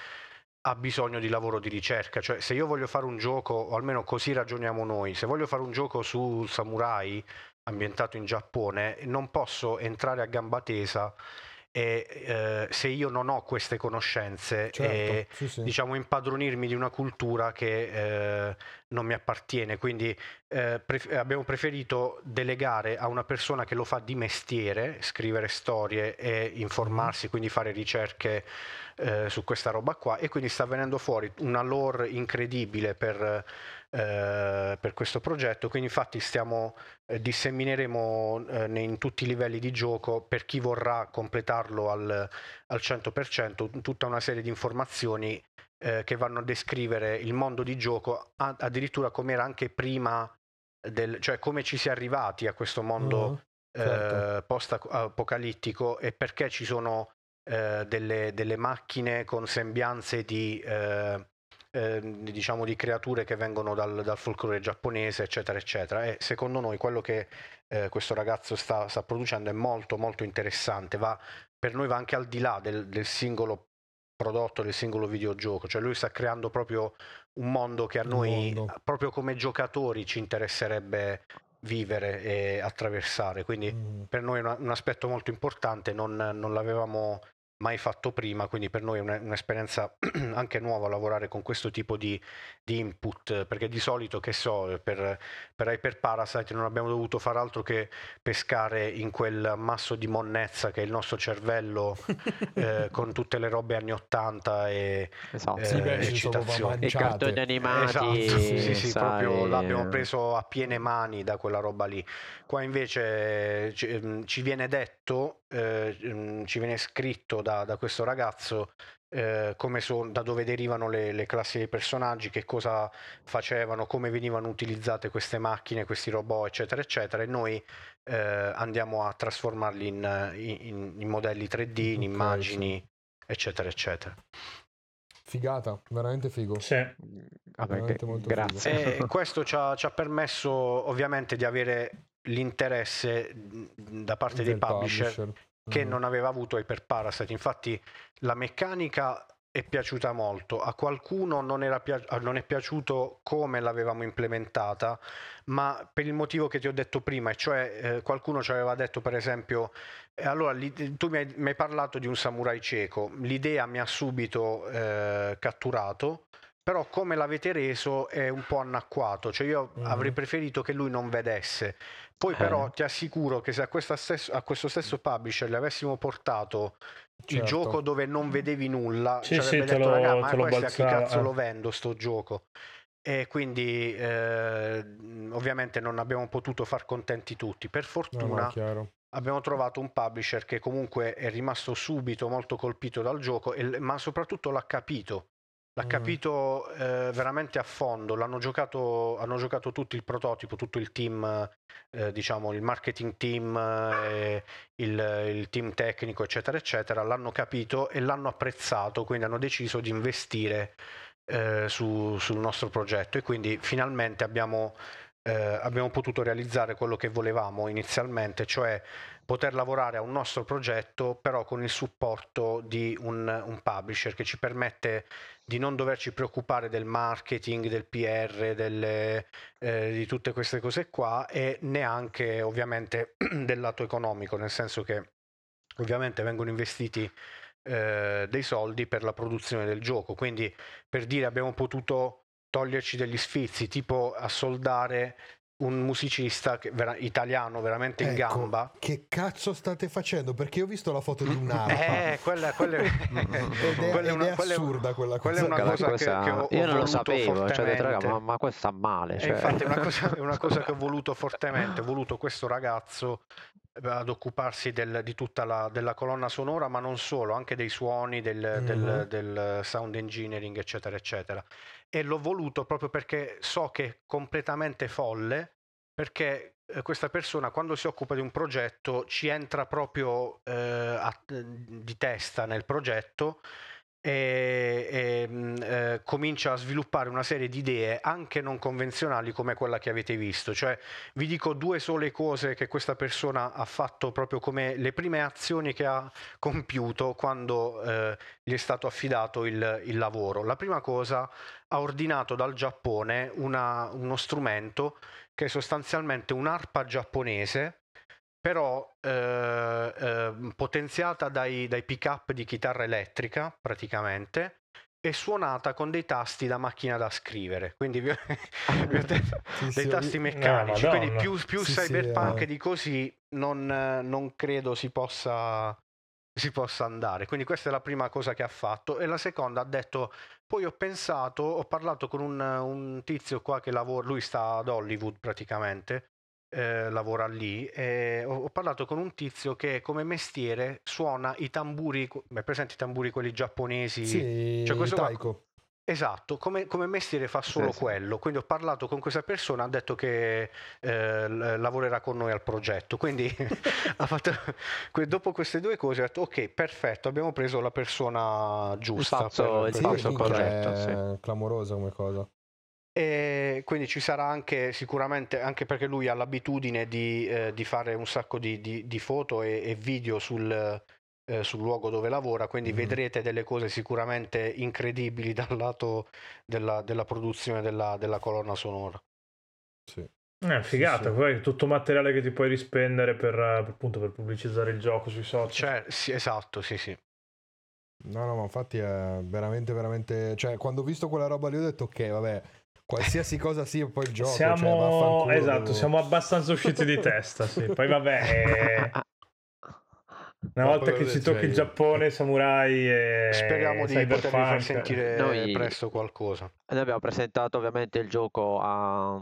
ha bisogno di lavoro di ricerca, cioè se io voglio fare un gioco, o almeno così ragioniamo noi, se voglio fare un gioco su samurai ambientato in Giappone, non posso entrare a gamba tesa e eh, se io non ho queste conoscenze Certo, e sì, sì. diciamo impadronirmi di una cultura che eh, non mi appartiene quindi eh, pref- abbiamo preferito delegare a una persona che lo fa di mestiere scrivere storie e informarsi quindi fare ricerche eh, su questa roba qua e quindi sta venendo fuori una lore incredibile per, eh, per questo progetto quindi infatti stiamo eh, dissemineremo eh, in tutti i livelli di gioco per chi vorrà completarlo al, al 100% tutta una serie di informazioni eh, che vanno a descrivere il mondo di gioco a- addirittura come era anche prima del, cioè come ci si è arrivati a questo mondo Mhm, certo. post-apocalittico e perché ci sono delle, delle macchine con sembianze di, eh, diciamo di creature che vengono dal, dal folklore giapponese, eccetera, eccetera. E secondo noi quello che eh, questo ragazzo sta, sta producendo è molto, molto interessante. Va, per noi va anche al di là del, del singolo prodotto, del singolo videogioco. Cioè lui sta creando proprio un mondo che a Un noi, mondo. proprio come giocatori, ci interesserebbe vivere e attraversare. Quindi Mhm. per noi è un aspetto molto importante, non, non l'avevamo mai fatto prima, quindi per noi è un'esperienza [clears throat] anche nuova lavorare con questo tipo di, di input, perché di solito, che so, per, per Hyper Parasite non abbiamo dovuto fare altro che pescare in quel masso di monnezza che è il nostro cervello [laughs] eh, con tutte le robe anni 80 e Esatto. Sì, beh, eh, ci sono eccitazioni. Manciate. cartoni animati, Esatto, sì, sì, sì, proprio l'abbiamo preso a piene mani da quella roba lì. Qua invece ci, ehm, ci viene detto, eh, ehm, ci viene scritto da, da questo ragazzo eh, come son- da dove derivano le, le classi dei personaggi, che cosa facevano, come venivano utilizzate queste macchine, questi robot, eccetera, eccetera, e noi eh, andiamo a trasformarli in, in- in modelli 3D, in immagini, eccetera, eccetera. Figata, veramente figo. Sì. Veramente che- molto grazie. E [laughs] questo ci ha, ci ha permesso ovviamente di avere l'interesse da parte dei Del publisher, che Mhm. non aveva avuto Hyper Parasite. Infatti la meccanica è piaciuta molto, a qualcuno non, era pia- non è piaciuto come l'avevamo implementata, ma per il motivo che ti ho detto prima, e cioè eh, qualcuno ci aveva detto per esempio, eh, allora l'i- tu mi hai, mi hai parlato di un samurai cieco, l'idea mi ha subito eh, catturato, però come l'avete reso è un po' anacquato, cioè io Mhm. avrei preferito che lui non vedesse. Poi però Eh. ti assicuro che se a, stesso- a questo stesso publisher le avessimo portato il Certo. gioco dove non vedevi nulla, Sì, ci sì, avrebbe detto lo- raga, ma questo a chi cazzo eh." lo vendo sto gioco? E quindi eh, ovviamente non abbiamo potuto far contenti tutti. Per fortuna no, abbiamo trovato un publisher che comunque è rimasto subito molto colpito dal gioco, e ma soprattutto l'ha capito. L'ha Mm. capito eh, veramente a fondo. L'hanno giocato, hanno giocato tutto il prototipo, tutto il team, eh, diciamo il marketing team, eh, il, il team tecnico, eccetera, eccetera. L'hanno capito e l'hanno apprezzato, quindi hanno deciso di investire eh, su- sul nostro progetto e quindi finalmente abbiamo eh, abbiamo potuto realizzare quello che volevamo inizialmente, cioè poter lavorare a un nostro progetto però con il supporto di un, un publisher che ci permette di non doverci preoccupare del marketing, del PR, delle, eh, di tutte queste cose qua e neanche ovviamente [clears throat] del lato economico, nel senso che ovviamente vengono investiti eh, dei soldi per la produzione del gioco, quindi per dire abbiamo potuto toglierci degli sfizi, tipo a soldare un musicista che vera- italiano veramente in Ecco, gamba. Che cazzo state facendo? Perché ho visto la foto di un'arpa. [laughs] Eh, quella, quella, [laughs] Ed è, quella è ed una- è quella assurda quella quella è cosa. una Quella cosa che- cosa- che ho- ho io non lo sapevo, cioè, raga, ma, ma questo sta male. Cioè... infatti è una, cosa, è una cosa [laughs] che ho voluto fortemente, ho voluto questo ragazzo ad occuparsi del- di tutta la della colonna sonora, ma non solo, anche dei suoni, del, del- Mhm. del sound engineering, eccetera, eccetera. E l'ho voluto proprio perché so che è completamente folle, perché eh, questa persona quando si occupa di un progetto ci entra proprio eh, a- di testa nel progetto e, e, mh, eh, comincia a sviluppare una serie di idee anche non convenzionali come quella che avete visto. Cioè, vi dico due sole cose che questa persona ha fatto proprio come le prime azioni che ha compiuto quando eh, gli è stato affidato il, il lavoro. La prima cosa, ha ordinato dal Giappone una- uno strumento che è sostanzialmente un'arpa giapponese però eh, eh, potenziata dai, dai pick-up di chitarra elettrica praticamente e suonata con dei tasti da macchina da scrivere, quindi [laughs] [laughs] Sì, dei sì, tasti meccanici, No, quindi più, più Sì, cyberpunk eh. di così non, non credo si possa, si possa andare. Quindi questa è la prima cosa che ha fatto. E la seconda ha detto, poi ho pensato, ho parlato con un, un tizio qua che lavora, lui sta ad Hollywood praticamente, eh, lavora lì, e ho, ho parlato con un tizio che come mestiere suona i tamburi, beh, presenti i tamburi quelli giapponesi? Sì, Cioè, questo qua- Taiko. Esatto, come, come mestiere fa solo sì. quello, quindi ho parlato con questa persona, ha detto che eh, lavorerà con noi al progetto, quindi [laughs] ha fatto, dopo queste due cose ho detto ok, perfetto, abbiamo preso la persona giusta. pazzo- per- il per Sì, progetto, è clamorosa come cosa. E quindi ci sarà anche sicuramente, anche perché lui ha l'abitudine di, eh, di fare un sacco di, di- di foto e, e video sul, eh, sul luogo dove lavora, quindi Mhm. vedrete delle cose sicuramente incredibili dal lato della, della produzione della, della colonna sonora. Sì. Eh, figata, Sì, sì. poi tutto materiale che ti puoi rispendere per, eh, appunto, per pubblicizzare il gioco sui social. Cioè, sì, esatto, sì, sì. No, no, ma infatti è veramente, veramente... Cioè, quando ho visto quella roba lì ho detto, ok, vabbè, qualsiasi cosa sia poi il gioco, cioè, siamo, vaffanculo, esatto, siamo abbastanza usciti di testa, sì. Poi vabbè, eh, [laughs] una No, volta che tocca cioè, il Giappone, samurai e Speriamo di potervi far sentire Noi- presto qualcosa. Noi abbiamo presentato ovviamente il gioco a...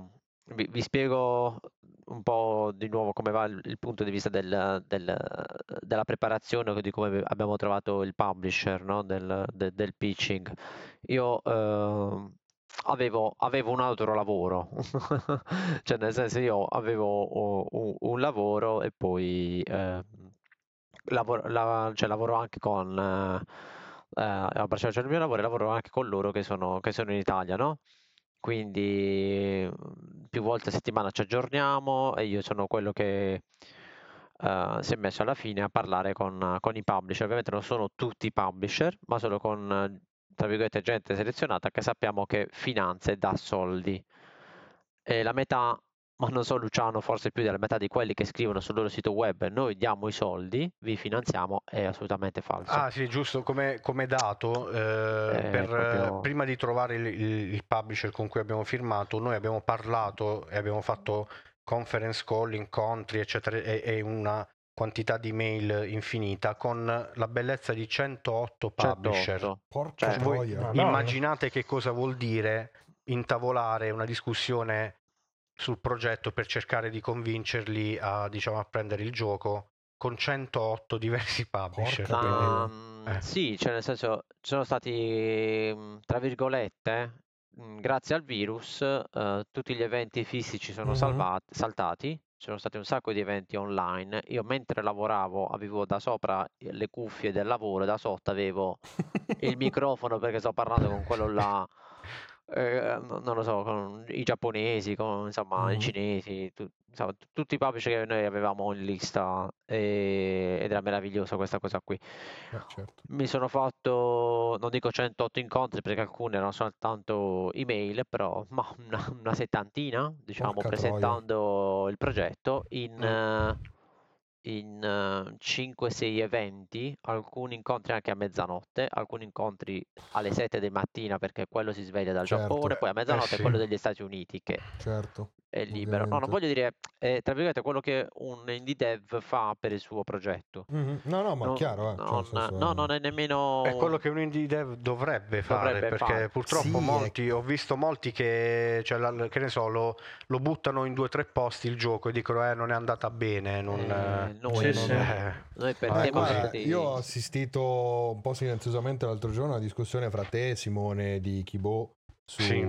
Vi, vi spiego un po' di nuovo come va il, il punto di vista del- del- della preparazione, di come abbiamo trovato il publisher, no? del, de- del pitching. Io ehm, avevo, avevo un altro lavoro, [laughs] cioè nel senso io avevo un, un lavoro e poi ehm, lavoro, la- cioè, lavoro anche con... eh, eh, a Barcellona c'è il mio lavoro e lavoro anche con loro che sono, che sono in Italia, no? Quindi mm, più volte a settimana ci aggiorniamo e io sono quello che eh, si è messo alla fine a parlare con, con i publisher. Ovviamente non sono tutti i publisher, ma solo con, eh, tra virgolette, gente selezionata che sappiamo che finanzia e dà soldi. E la metà, ma non so Luciano, forse più della metà di quelli che scrivono sul loro sito web, noi diamo i soldi, vi finanziamo, è assolutamente falso. Ah sì, giusto, come, come dato, eh, Eh, per, proprio- prima di trovare il, il- il publisher con cui abbiamo firmato, noi abbiamo parlato e abbiamo fatto conference call, incontri, eccetera, e, e una quantità di mail infinita con la bellezza di 108 publisher. 108. Porca Cioè, voi-. Madonna. Immaginate che cosa vuol dire intavolare una discussione sul progetto per cercare di convincerli a, diciamo, a prendere il gioco con 108 diversi publisher. Ma mm, eh. sì, cioè nel senso ci sono stati, mm, tra virgolette, mm, grazie al virus, eh, tutti gli eventi fisici sono Mhm. salvati, saltati, ci sono stati un sacco di eventi online. Io mentre lavoravo avevo da sopra le cuffie del lavoro, e da sotto avevo [laughs] il microfono perché sto parlando con quello là, eh, no- non lo so, con i giapponesi, con insomma i cinesi, tu- insomma, t- tutti i publisher che noi avevamo in lista e- ed era meravigliosa questa cosa qui. Eh, certo. Mi sono fatto, non dico 108 incontri perché alcune erano soltanto email, però ma una, una settantina, diciamo, Porca troia. presentando il progetto in, Mm. eh, in 5-6 eventi, alcuni incontri anche a mezzanotte, alcuni incontri alle 7 del mattino perché quello si sveglia dal Certo. Giappone, poi a mezzanotte sì. quello degli Stati Uniti che Certo. è libero. No, non Ovviamente. voglio dire, è tra virgolette quello che un indie dev fa per il suo progetto. Mhm. No, no, ma No- chiaro, eh. cioè, non, senso- no, non è nemmeno... È quello che un indie dev dovrebbe fare, Dovrebbe perché fare. purtroppo Sì, molti, è- ho visto molti che, cioè, la- che ne so, lo, lo buttano in due o tre posti il gioco e dicono eh non è andata bene, non... Noi, Sì, non- sì. eh, noi perdiamo guarda, questi- io ho assistito un po' silenziosamente l'altro giorno a una discussione fra te e Simone di Kibo su, Sì.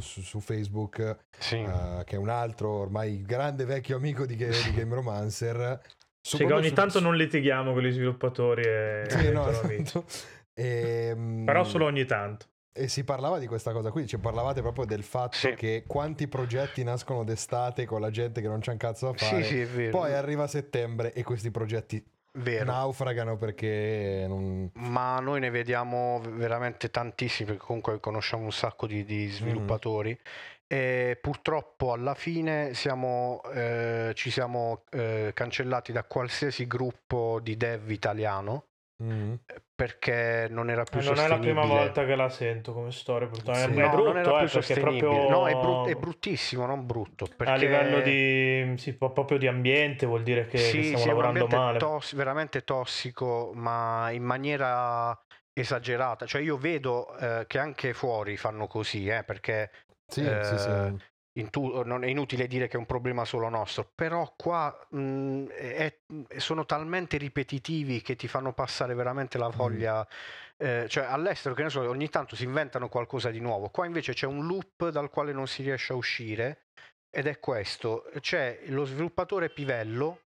su- su Facebook, sì. eh, che è un altro ormai grande vecchio amico di, Ga- di [laughs] Game Romancer. Su- Sì, che proprio ogni su- tanto su- non litighiamo con gli sviluppatori e Sì, no, [laughs] amici. esatto. Ehm, Però solo ogni tanto. E si parlava di questa cosa qui, cioè parlavate proprio del fatto Sì. che quanti progetti nascono d'estate con la gente che non c'è un cazzo da Sì, fare. sì, è vero. Poi arriva settembre e questi progetti Vero. naufragano perché non... Ma noi ne vediamo veramente tantissimi, perché comunque conosciamo un sacco di, di sviluppatori. E purtroppo alla fine siamo, eh, ci siamo eh, cancellati da qualsiasi gruppo di dev italiano Mm. perché non era più Eh, non è la sostenibile. prima volta che la sento come storia, purtroppo. Sì. È, è No, brutto, non era eh, più perché è sostenibile. proprio... No, è, brut- è bruttissimo, non brutto. Perché... A livello di, sì, proprio di ambiente vuol dire che, che sì, stiamo sì, è un lavorando ambiente male. toss- veramente tossico, ma in maniera esagerata. Cioè io vedo eh, che anche fuori fanno così, eh, perché Sì, Eh, sì, sì. In tu- non è inutile dire che è un problema solo nostro, però qua mh, è- sono talmente ripetitivi che ti fanno passare veramente la voglia. eh, cioè all'estero, che ne so, ogni tanto si inventano qualcosa di nuovo. Qua invece c'è un loop dal quale non si riesce a uscire ed è questo: c'è lo sviluppatore pivello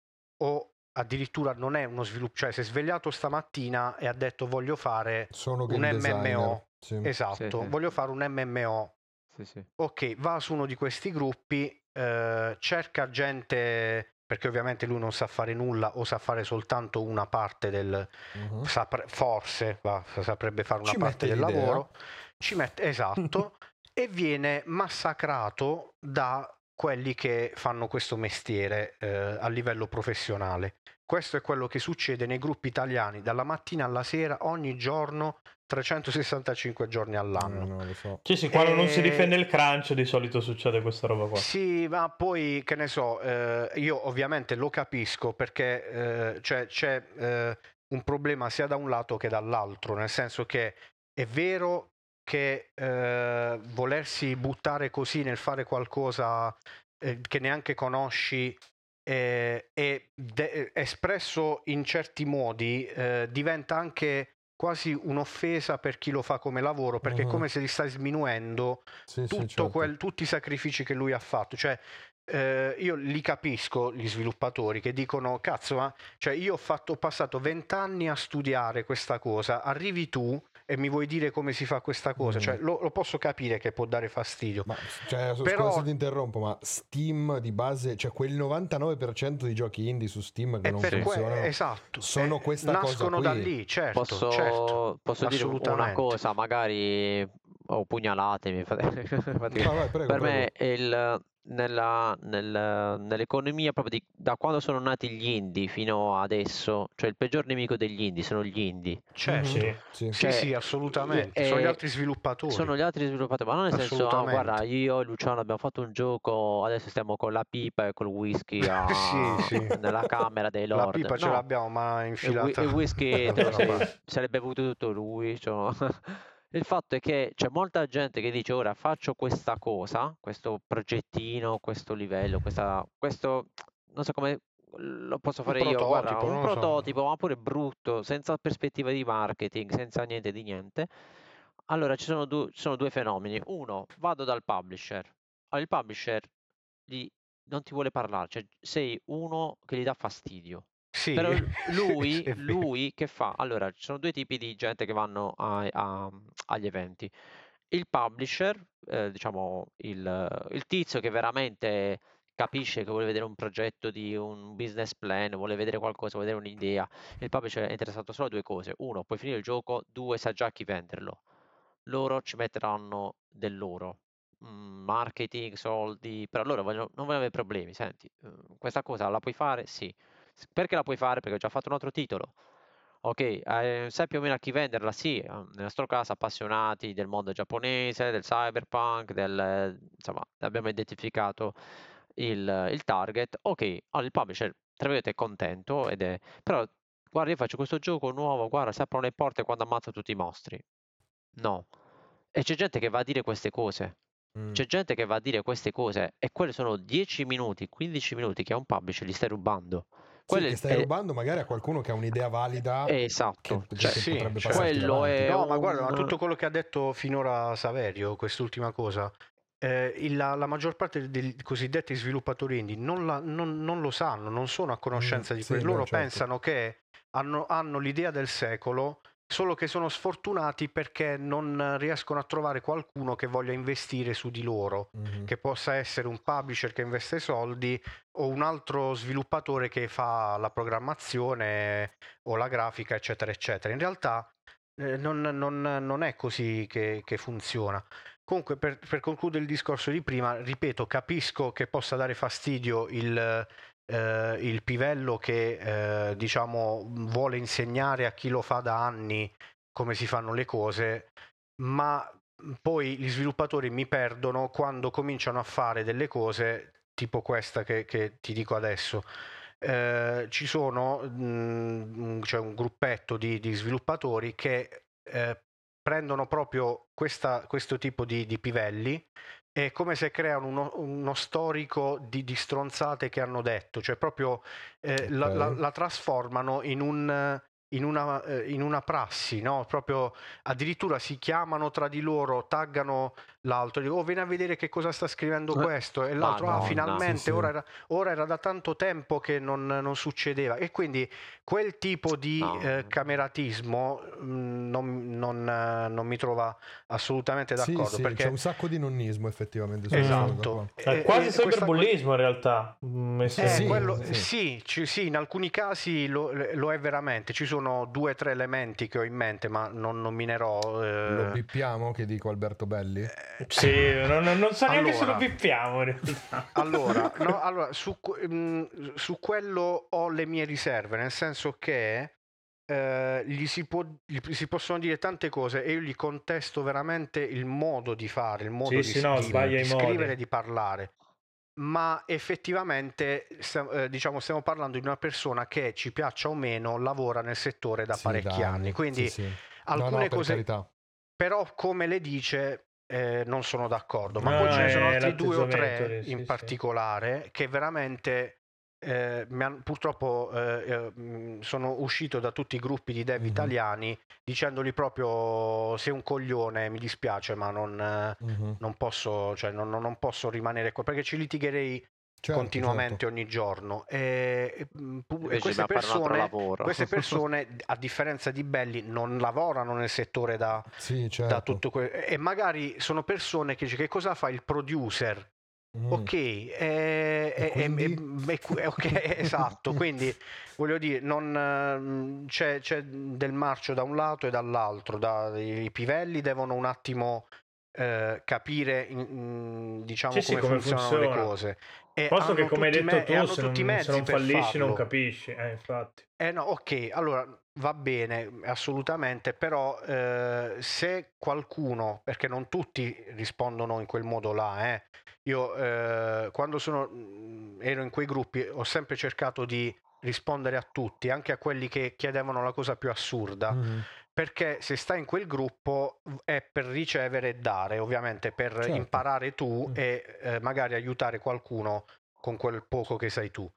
o addirittura non è uno sviluppo, cioè si è svegliato stamattina e ha detto voglio fare Sono un designer. MMO. Sì. esatto, Sì, sì. voglio fare un MMO Sì, sì. ok, va su uno di questi gruppi, eh, cerca gente, perché ovviamente lui non sa fare nulla o sa fare soltanto una parte del, Mhm. sapre- forse va, saprebbe fare una Ci parte del l'idea. lavoro, ci mette, [laughs] esatto, e viene massacrato da quelli che fanno questo mestiere eh, a livello professionale. Questo è quello che succede nei gruppi italiani dalla mattina alla sera, ogni giorno, 365 giorni all'anno. No, no, lo so. Sì, sì, quando non si Eh, difende il crunch di solito succede questa roba qua. Sì, ma poi che ne so, eh, io ovviamente lo capisco perché eh, cioè, c'è eh, un problema sia da un lato che dall'altro, nel senso che è vero che eh, volersi buttare così nel fare qualcosa eh, che neanche conosci eh, e de- espresso in certi modi eh, diventa anche quasi un'offesa per chi lo fa come lavoro perché è Mhm. come se gli stai sminuendo Sì, sì, certo. quel- tutti i sacrifici che lui ha fatto. Cioè, eh, io li capisco, gli sviluppatori, che dicono, cazzo, ma cioè, io ho, fatto, ho passato vent'anni a studiare questa cosa, arrivi tu e mi vuoi dire come si fa questa cosa. Mm. Cioè, lo, lo posso capire che può dare fastidio. Ma cioè, Però- scusa se ti interrompo, ma Steam di base, cioè quel 99% di giochi indie su Steam che non per que- funzionano. esatto. sono eh, questa cosa nascono da lì, certo. Posso, certo. posso dire una cosa, magari o pugnalatemi. fate- fate- [laughs] No, vai, prego, per prego. me il- nella- nel- nell'economia proprio di, da quando sono nati gli indie fino adesso, cioè il peggior nemico degli indie sono gli indie. Certo. Sì. Mhm, sì. Sì, Cioè, sì, assolutamente. Sono gli eh, altri sviluppatori. Sono gli altri sviluppatori, ma non nel senso, Assolutamente. guarda, io e Luciano abbiamo fatto un gioco, adesso stiamo con la pipa e col whisky [laughs] a- Sì, sì. nella camera dei La lord. pipa ce No, l'abbiamo, ma il, infilata. il whisky [laughs] sei, se l'è bevuto tutto lui. cioè. Il fatto è che c'è molta gente che dice ora faccio questa cosa, questo progettino, questo livello, questa, questo, non so come lo posso fare io, guarda, prototipo, un lo so. prototipo, ma pure brutto, senza prospettiva di marketing, senza niente di niente. Allora ci sono, du- ci sono due fenomeni. Uno, vado dal publisher. Allora, il publisher gli- non ti vuole parlare, cioè sei uno che gli dà fastidio. Sì, Però [laughs] lui, lui che fa? Allora, ci sono due tipi di gente che vanno a- a- agli eventi. Il publisher, eh, diciamo il, il tizio che veramente capisce che vuole vedere un progetto di un business plan, vuole vedere qualcosa, vuole vedere un'idea. Il publisher è interessato solo a due cose. Uno, puoi finire il gioco, due, sa già a chi venderlo. Loro ci metteranno del loro. mm, Marketing, soldi, però loro vogliono- non vogliono avere problemi. Senti, eh, questa cosa la puoi fare? Sì. Perché la puoi fare? Perché ho già fatto un altro titolo. Ok, eh, sai più o meno a chi venderla? Sì, eh, nel nostro caso appassionati del mondo giapponese, del cyberpunk, del, insomma, abbiamo identificato il, il target. Ok, allora il publisher, tra virgolette, è contento ed è... Però, guarda, io faccio questo gioco nuovo, guarda, si aprono le porte quando ammazza tutti i mostri. No. E c'è gente che va a dire queste cose. Mm. C'è gente che va a dire queste cose e quelli sono 10 minuti, 15 minuti che a un publisher gli stai rubando. Sì, Quello che è- stai è- rubando magari a qualcuno che ha un'idea valida Esatto. che Cioè, sì, cioè, quello è No, ma guarda, un- tutto quello che ha detto finora Saverio, quest'ultima cosa, eh, la, la maggior parte dei cosiddetti sviluppatori indie non, la- non- non lo sanno, non sono a conoscenza Mm, di sì, quello. beh, Loro certo. pensano che hanno, hanno l'idea del secolo, solo che sono sfortunati perché non riescono a trovare qualcuno che voglia investire su di loro Mhm. che possa essere un publisher che investe soldi o un altro sviluppatore che fa la programmazione o la grafica, eccetera, eccetera. In realtà eh, non, non- non è così che, che funziona. Comunque, per, per concludere il discorso di prima, ripeto, capisco che possa dare fastidio il, eh, il pivello che eh, diciamo vuole insegnare a chi lo fa da anni come si fanno le cose, ma poi gli sviluppatori mi perdono quando cominciano a fare delle cose tipo questa che, che ti dico adesso. Eh, ci sono, mm, c'è un gruppetto di, di sviluppatori che eh, prendono proprio questa- questo tipo di, di pivelli è come se creano uno, uno storico di, di stronzate che hanno detto, cioè proprio eh, la, Ok. la- la trasformano in, un, in, una, eh, in una prassi, no? Proprio addirittura si chiamano tra di loro, taggano l'altro, dico, oh, vieni a vedere che cosa sta scrivendo Eh, questo e l'altro, ah, finalmente, Sì, sì. Ora, era, ora era da tanto tempo che non, non succedeva e quindi quel tipo di No. eh, cameratismo mh, non, non, eh, non mi trova assolutamente d'accordo sì, perché c'è un sacco di nonnismo effettivamente. questa esatto È E- quasi e questa- cyberbullismo in realtà. mm, messo eh, in- Sì, quello- sì. sì, ci- sì, in alcuni casi lo, lo è veramente. Ci sono due o tre elementi che ho in mente, ma non nominerò. eh, Lo bippiamo, che dico Alberto Belli? Sì, non, non- so neanche se lo Allora. pippiamo in realtà. Allora, [laughs] no, allora, su, mh, su quello ho le mie riserve, nel senso che eh, gli, si può- gli si possono dire tante cose e io gli contesto veramente il modo di fare, il modo Sì, di, sì, no, di- scrivere di parlare. Ma effettivamente sta- eh, diciamo, stiamo parlando di una persona che ci piaccia o meno lavora nel settore da Sì, parecchi da anni. Quindi sì, sì. No, alcune no, per cose, carità. però come le dice eh, non sono d'accordo ma No, poi ce ne sono altri due o tre sì, in sì. particolare che veramente eh, mi han- purtroppo eh, eh, sono uscito da tutti i gruppi di dev Mhm. italiani dicendogli proprio sei un coglione mi dispiace ma non, eh, Mhm. non posso cioè, non, non- non posso rimanere qua perché ci litigherei Certo, continuamente certo. ogni giorno e, e, Invece queste persone queste [laughs] persone a differenza di Belli non lavorano nel settore da Sì, da certo. tutto que- e magari sono persone che dice che cosa fa il producer Mm. ok eh, E eh, quindi? eh, eh, ok, [laughs] esatto quindi voglio dire non, ehm, c'è, c'è del marcio da un lato e dall'altro da, i pivelli devono un attimo eh, capire in- diciamo Sì, sì, come, come funzionano le cose e Posto che come hai detto me- tu, hanno se tutti i non, mezzi se non per fallisci non capisci. Eh, infatti. Eh no, ok, allora va bene, assolutamente, però eh, se qualcuno, perché non tutti rispondono in quel modo là, eh, io eh, quando sono, mh, ero in quei gruppi ho sempre cercato di rispondere a tutti, anche a quelli che chiedevano la cosa più assurda, Mhm. Perché se stai in quel gruppo è per ricevere e dare, ovviamente per Certo. imparare tu Mm. e eh, magari aiutare qualcuno con quel poco che sai tu.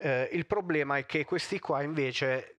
Eh, il problema è che questi qua invece,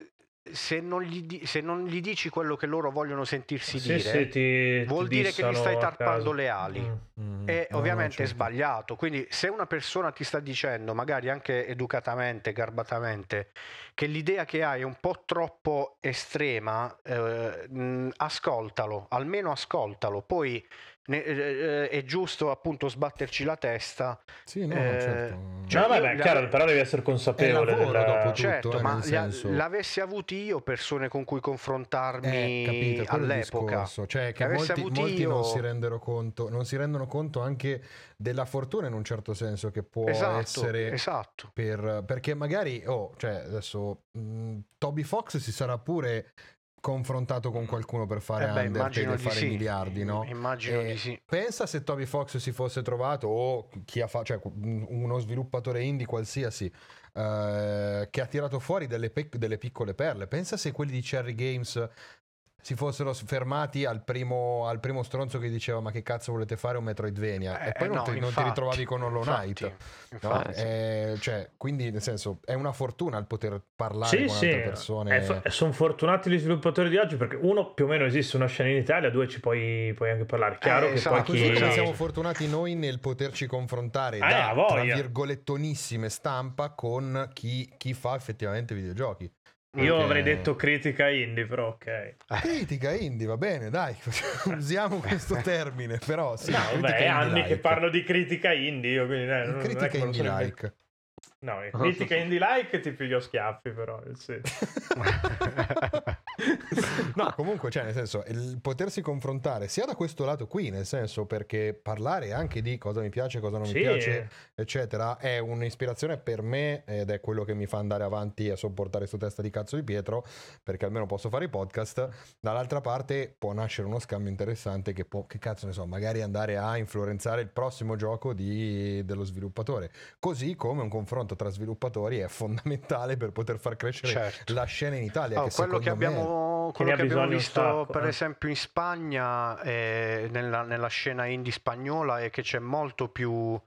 se non, gli se non gli dici quello che loro vogliono sentirsi Sì, dire, sì, ti- vuol ti dire che gli stai tarpando le ali. Mm. Mm. E No, no, ovviamente è certo. sbagliato. Quindi, se una persona ti sta dicendo, magari anche educatamente, garbatamente, che l'idea che hai è un po' troppo estrema, eh, ascoltalo, almeno ascoltalo. Poi ne- eh, è giusto appunto sbatterci la testa. Sì, no, Eh, certo. cioè, no, vabbè, la- chiaro, però devi essere È consapevole lavoro della... dopo tutto, Certo, eh, ma senso- l'avessi avuti io persone con cui confrontarmi Eh, capito, all'epoca. discorso. Cioè, che avessi molti, molti io- non si rendono conto, non si rendono conto anche della fortuna in un certo senso che può Esatto, essere esatto. per, perché magari, oh, cioè, adesso mh, Toby Fox si sarà pure confrontato con qualcuno per fare Eh beh, Undertale e fare sì. miliardi, no? Immagino Eh, di sì. Pensa se Toby Fox si fosse trovato o chi ha fatto, cioè un- uno sviluppatore indie qualsiasi eh, che ha tirato fuori delle, pic- delle piccole perle. Pensa se quelli di Cherry Games si fossero fermati al primo, al primo stronzo che diceva ma che cazzo volete fare un Metroidvania e Eh, poi non, no, ti, non ti infatti, ritrovavi con Hollow Knight. infatti, no? infatti. Eh, cioè, quindi nel senso è una fortuna il poter parlare Sì, con sì, altre persone. sono fortunati gli sviluppatori di oggi perché uno più o meno esiste una scena in Italia, due ci puoi, puoi anche parlare. Chiaro Eh, che esatto, poi chi... come siamo fortunati noi nel poterci confrontare Eh, da tra virgolettonissime stampa con chi, chi fa effettivamente videogiochi. Io Perché- avrei detto critica indie, però ok. [laughs] Critica indie, va bene, dai, [laughs] usiamo questo [laughs] termine, però sì, No, critica vabbè, è indie anni che like. parlo di critica indie, io quindi eh, non, non è critica che No, [laughs] è critica indie like ti piglio schiaffi però, senso. [laughs] no, [laughs] comunque, cioè, nel senso, il potersi confrontare sia da questo lato qui, nel senso, perché parlare anche di cosa mi piace, cosa non Sì. mi piace, eccetera, è un'ispirazione per me ed è quello che mi fa andare avanti a sopportare sto testa di cazzo di Pietro, perché almeno posso fare i podcast. Dall'altra parte può nascere uno scambio interessante che può, che cazzo ne so, magari andare a influenzare il prossimo gioco di- dello sviluppatore. Così come un confronto tra sviluppatori è fondamentale per poter far crescere Certo. la scena in Italia. Oh, che quello che me- abbiamo, Che quello che abbiamo visto sacco, per eh. esempio in Spagna eh, nella, nella scena indie spagnola è che c'è molto più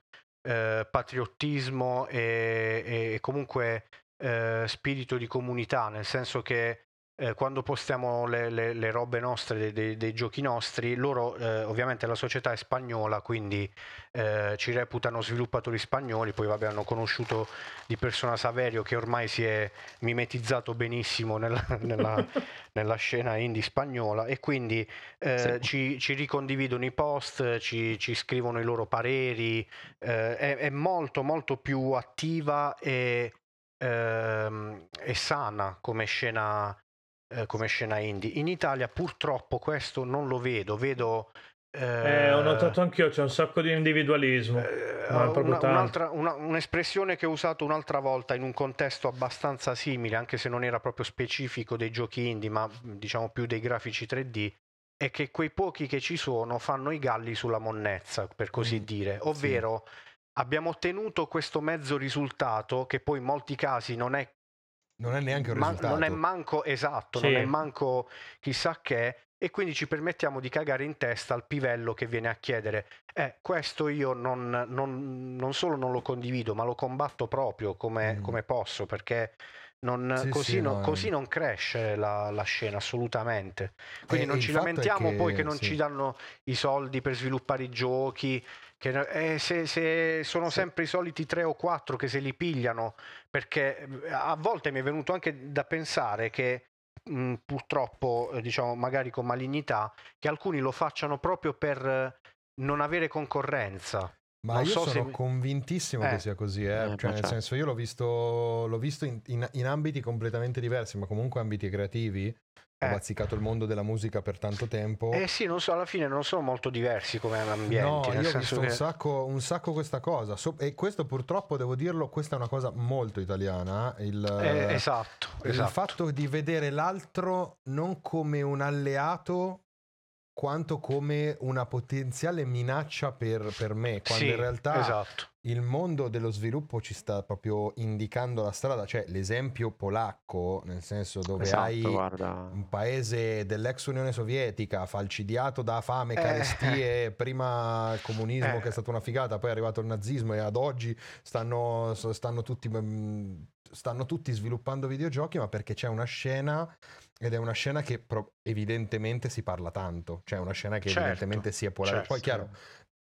eh, patriottismo e, e comunque eh, spirito di comunità, nel senso che eh, quando postiamo le, le- le robe nostre, dei, dei- giochi nostri, loro eh, ovviamente la società è spagnola, quindi eh, ci reputano sviluppatori spagnoli, poi vabbè hanno conosciuto di persona Saverio che ormai si è mimetizzato benissimo nella, [laughs] nella- [laughs] nella scena indie spagnola. E quindi eh, Sì. ci, ci ricondividono i post, ci, ci scrivono i loro pareri, eh, è, è molto molto più attiva e, ehm, e sana come scena, eh, come scena indie. In Italia purtroppo questo non lo vedo, vedo... Eh, ho notato anch'io, c'è un sacco di individualismo. eh, una- un'altra- una- un'espressione che ho usato un'altra volta in un contesto abbastanza simile, anche se non era proprio specifico dei giochi indie, ma diciamo più dei grafici 3D, è che quei pochi che ci sono fanno i galli sulla monnezza, per così Mm, dire, ovvero abbiamo ottenuto questo mezzo risultato che poi in molti casi non è Non è neanche un Ma- risultato. non è manco esatto, Sì. non è manco chissà che, e quindi ci permettiamo di cagare in testa al pivello che viene a chiedere. Eh, questo io non, non- non solo non lo condivido, ma lo combatto proprio come, Mm. come posso, perché non- Sì, così, sì, no- no, è- così non cresce la, la scena assolutamente. Quindi Eh, non ci lamentiamo che- poi che non sì. ci danno i soldi per sviluppare i giochi. Che, eh, se, se sono sempre i soliti tre o quattro che se li pigliano, perché eh, a volte mi è venuto anche da pensare che mh, purtroppo, eh, diciamo magari con malignità, che alcuni lo facciano proprio per eh, non avere concorrenza. Ma non io so sono se convintissimo Eh. che sia così, eh. Eh, cioè, nel certo. senso io l'ho visto, l'ho visto in, in- in ambiti completamente diversi, ma comunque ambiti creativi. Ho Eh. bazzicato il mondo della musica per tanto tempo. Eh sì, non so, alla fine non sono molto diversi come ambienti. No, io ho visto che... un, sacco, un sacco questa cosa. So- e questo purtroppo devo dirlo, questa è una cosa molto italiana. Il, Eh, esatto, il esatto. fatto di vedere l'altro non come un alleato quanto come una potenziale minaccia per, per me, quando Sì, in realtà esatto. Il mondo dello sviluppo ci sta proprio indicando la strada, cioè l'esempio polacco, nel senso dove Esatto, hai guarda. un paese dell'ex Unione Sovietica falcidiato da fame, Eh. carestie, [laughs] prima il comunismo Eh. che è stata una figata, poi è arrivato il nazismo e ad oggi stanno, stanno tutti... mm, Stanno tutti sviluppando videogiochi, ma perché c'è una scena ed è una scena che evidentemente si parla tanto, cioè una scena che Certo, evidentemente si è polare. Poi certo. chiaro,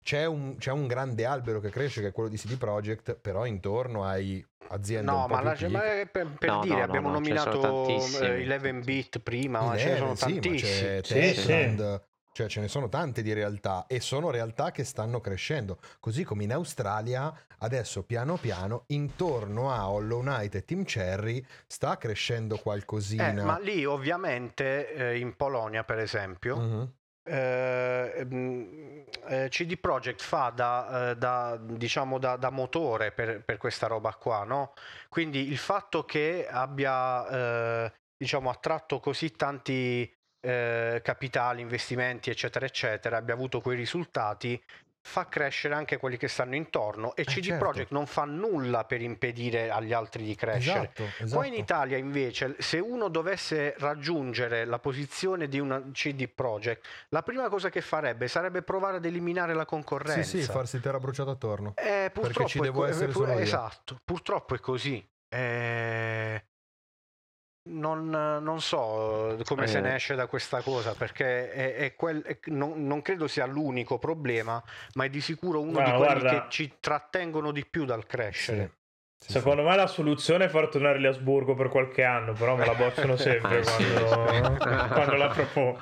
c'è un, c'è un grande albero che cresce che è quello di CD Projekt, però intorno hai aziende No, ma, la- piccole. ma per, per No, dire, no, abbiamo no, nominato tantissimi. eh, 11 bit prima, ma ce ne sono sì, tantissimi. c'è Sì, Techland, Cioè ce ne sono tante di realtà e sono realtà che stanno crescendo. Così come in Australia adesso piano piano intorno a Hollow Knight e Team Cherry sta crescendo qualcosina. Eh, ma lì ovviamente eh, in Polonia per esempio Mhm. Eh, mm, eh, CD Projekt fa da, eh, da, diciamo da, da motore per, per questa roba qua, no? Quindi il fatto che abbia eh, diciamo attratto così tanti eh, capitali, investimenti, eccetera, eccetera, abbia avuto quei risultati, fa crescere anche quelli che stanno intorno e CD certo. Projekt non fa nulla per impedire agli altri di crescere. Esatto, esatto. Qua in Italia invece, se uno dovesse raggiungere la posizione di una CD Projekt, la prima cosa che farebbe sarebbe provare ad eliminare la concorrenza. Sì, sì, farsi terra bruciata attorno. Eh, purtroppo ci è devo essere eh, solo io. Esatto, purtroppo è così. Eh, Non, non so come se Eh. ne esce da questa cosa perché è, è quel- è- non, non credo sia l'unico problema, ma è di sicuro uno No, di quelli guarda. che ci trattengono di più dal crescere. Sì, sì, Secondo me la soluzione è far tornare a Asburgo per qualche anno, però me la bocciano [laughs] sempre sì, quando, sì. [laughs] quando la propongo.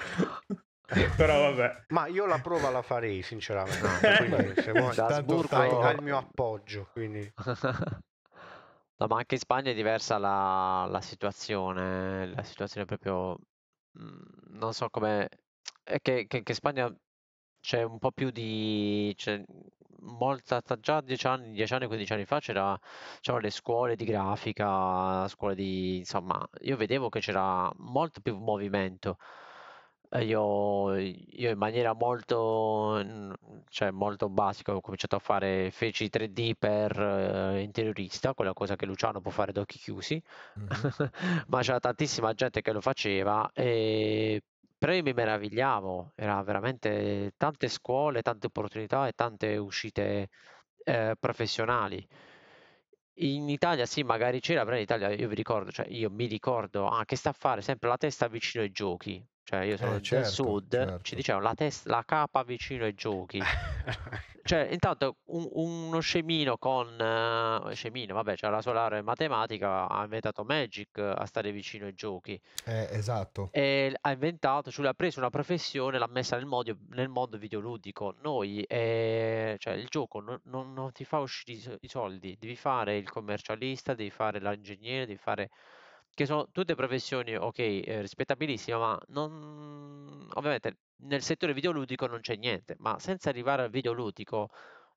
[laughs] però vabbè. Ma io la prova la farei sinceramente. Quindi, se vuoi, Asburgo- hai il mio appoggio. Quindi. No, ma anche in Spagna è diversa la, la situazione, la situazione proprio, mm, non so come, è che, che, che in Spagna c'è un po' più di, c'è molta, già 10 anni, 10 anni, 15 anni fa c'era, c'erano le scuole di grafica, scuole di, insomma, io vedevo che c'era molto più movimento. E Io, io in maniera molto, cioè molto basica ho cominciato a fare feci 3D per eh, interiorista, quella cosa che Luciano può fare ad occhi chiusi, Mhm. [laughs] ma c'era tantissima gente che lo faceva e però io mi meravigliavo, era veramente tante scuole, tante opportunità e tante uscite eh, professionali. In Italia sì, magari c'era, però in Italia io vi ricordo, cioè io mi ricordo ah, che sta a fare sempre la testa vicino ai giochi. Cioè io sono Eh, del certo, sud, certo. ci dicevano la, testa, la capa vicino ai giochi. [laughs] Cioè, intanto un- uno scemino con eh, scemino, vabbè, c'ha la sua laurea in matematica, ha inventato Magic eh, a stare vicino ai giochi Eh, esatto. e ha inventato, cioè ha preso una professione, l'ha messa nel mondo, nel mondo videoludico. Noi, eh, cioè il gioco non, non- non ti fa uscire i soldi, devi fare il commercialista, devi fare l'ingegnere, devi fare... che sono tutte professioni, ok, eh, rispettabilissime, ma non... ovviamente nel settore videoludico non c'è niente, ma senza arrivare al videoludico,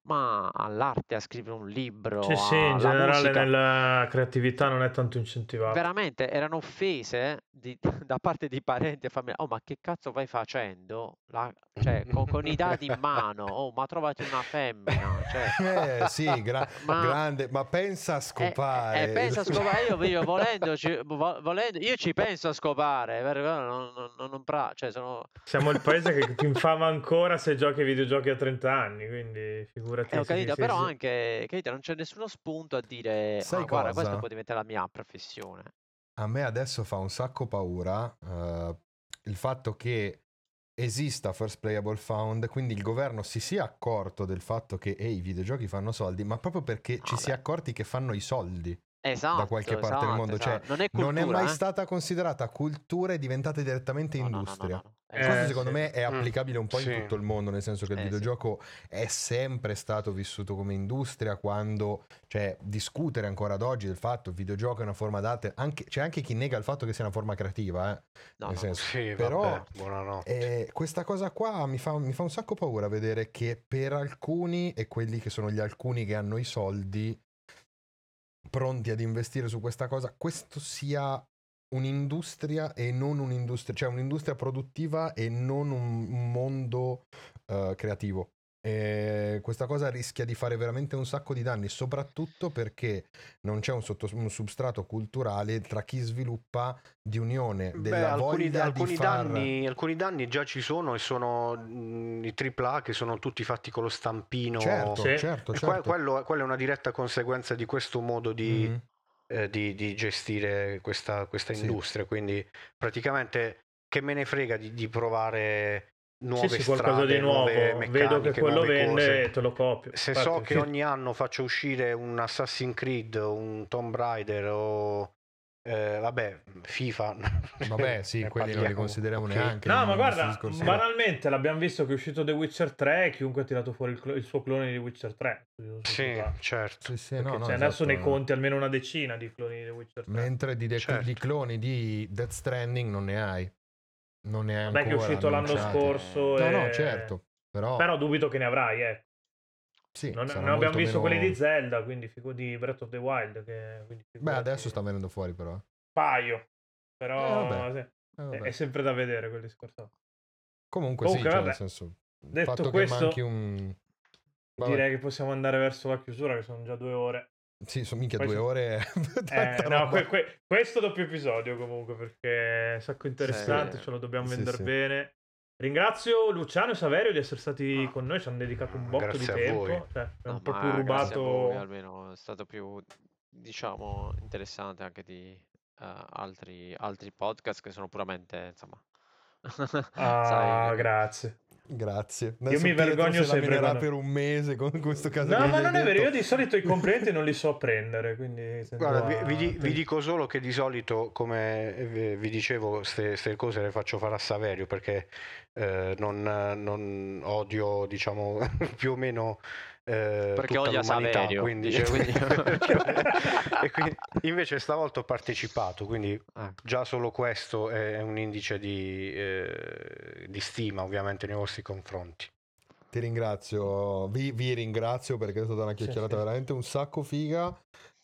ma all'arte, a scrivere un libro, Sì, sì, in generale musica. nella creatività non è tanto incentivato. Veramente erano offese di- [laughs] da parte di parenti e famiglia. Oh, ma che cazzo vai facendo? La- cioè, con, con i dadi in mano. Oh, ma trovati una femmina. Cioè, [laughs] Eh, sì, gra- [laughs] Ma- grande, ma pensa a eh, scopare. eh, pensa a scopare. Io, io volendo, ci- vo- volendo- io ci penso a scopare. non, non, non pra- cioè, sono, Siamo il paese che ti infama ancora se giochi ai videogiochi a 30 anni, quindi figurati. Eh, ho capito, però se- anche capito, non c'è nessuno spunto a dire Sai "Ah, guarda, questa può diventare la mia professione. A me adesso fa un sacco paura eh, il fatto che esista First Playable Found, quindi il governo si sia accorto del fatto che ehi, i videogiochi fanno soldi, ma proprio perché ci Ah, si è beh. accorti che fanno i soldi Esatto, da qualche parte del esatto, mondo. Cioè, esatto. non è non è cultura, mai eh. stata considerata cultura e è diventata direttamente No, no, no, no, industria. no, no. Eh, Questo secondo sì. me è Mm, applicabile un po' sì. in tutto il mondo, nel senso che il Eh, sì. videogioco è sempre stato vissuto come industria quando, cioè, discutere ancora ad oggi del fatto che il videogioco è una forma d'arte, anche, c'è anche chi nega il fatto che sia una forma creativa, eh, No, nel senso, Sì, però vabbè, buonanotte. eh, questa cosa qua mi fa, mi fa un sacco paura vedere che per alcuni e quelli che sono gli alcuni che hanno i soldi pronti ad investire su questa cosa, questo sia un'industria e non un'industria, cioè un'industria produttiva e non un mondo eh, creativo. E questa cosa rischia di fare veramente un sacco di danni, soprattutto perché non c'è un, sotto- un substrato culturale tra chi sviluppa di unione Beh, della alcuni, voglia alcuni di far... danni, alcuni danni già ci sono e sono mm, i AAA che sono tutti fatti con lo stampino. Certo, Sì. certo, certo. que- quello, quello è una diretta conseguenza di questo modo di, Mhm. eh, di- di gestire questa, questa Sì. industria. Quindi praticamente che me ne frega di, di provare nuove Sì, sì, strade, qualcosa di nuovo. nuove Vedo che meccaniche, quello vende cose. e te lo copio. Se Infatti, so che ogni anno faccio uscire un Assassin's Creed, un Tomb Raider o eh, vabbè, FIFA. [laughs] Vabbè, sì, quelli non li consideriamo ok. neanche. No, ma guarda, banalmente l'abbiamo visto che è uscito The Witcher 3 e chiunque ha tirato fuori il, clo- il suo clone di Witcher 3. su- su Sì, certo. Sì, sì, no, no, cioè, adesso esatto. ne conti almeno una decina di cloni di The Witcher 3. Mentre di, de- Certo. di cloni di Death Stranding non ne hai. Non ne Vabbè, ancora che è uscito l'anno scorso. No, e- no, certo. Però, Però dubito che ne avrai, eh. sì, Non, non abbiamo visto meno- quelli di Zelda, quindi figu- di Breath of the Wild. Che, quindi Beh, adesso sta venendo fuori però. Paio. Però Eh, Eh, è, è sempre da vedere quel discorso. Comunque, Comunque, sì, cioè, nel senso, Detto fatto questo, che un... Direi che possiamo andare verso la chiusura, che sono già due ore. Sì, sono minchia Poi due ore. [laughs] Eh, no, que- que- questo doppio episodio comunque perché è un sacco interessante, Sì. ce lo dobbiamo Sì, vendere sì. bene. Ringrazio Luciano e Saverio di essere stati Ah. con noi, ci hanno dedicato un botto di tempo, cioè, è No, un po' più a voi, rubato. almeno è stato più, diciamo, interessante anche di eh, altri, altri podcast che sono puramente, insomma, [laughs] Ah, sai, grazie. Grazie. Io Adesso mi Pietro vergogno se sempre quando- per un mese con questo caso No, ma non è vero, detto. io di solito i [laughs] complimenti non li so prendere, quindi... Guarda, vi, vi vi dico solo che di solito, come eh, vi dicevo, queste cose le faccio fare a Saverio perché eh, non, non odio, diciamo, [laughs] più o meno eh, Perché odia Saverio, quindi, dice, quindi- [laughs] [laughs] e quindi- invece stavolta ho partecipato, quindi eh, già solo questo è un indice di, eh, di stima ovviamente nei vostri confronti. Ti ringrazio, vi, vi ringrazio perché è stata una chiacchierata sì. veramente un sacco figa.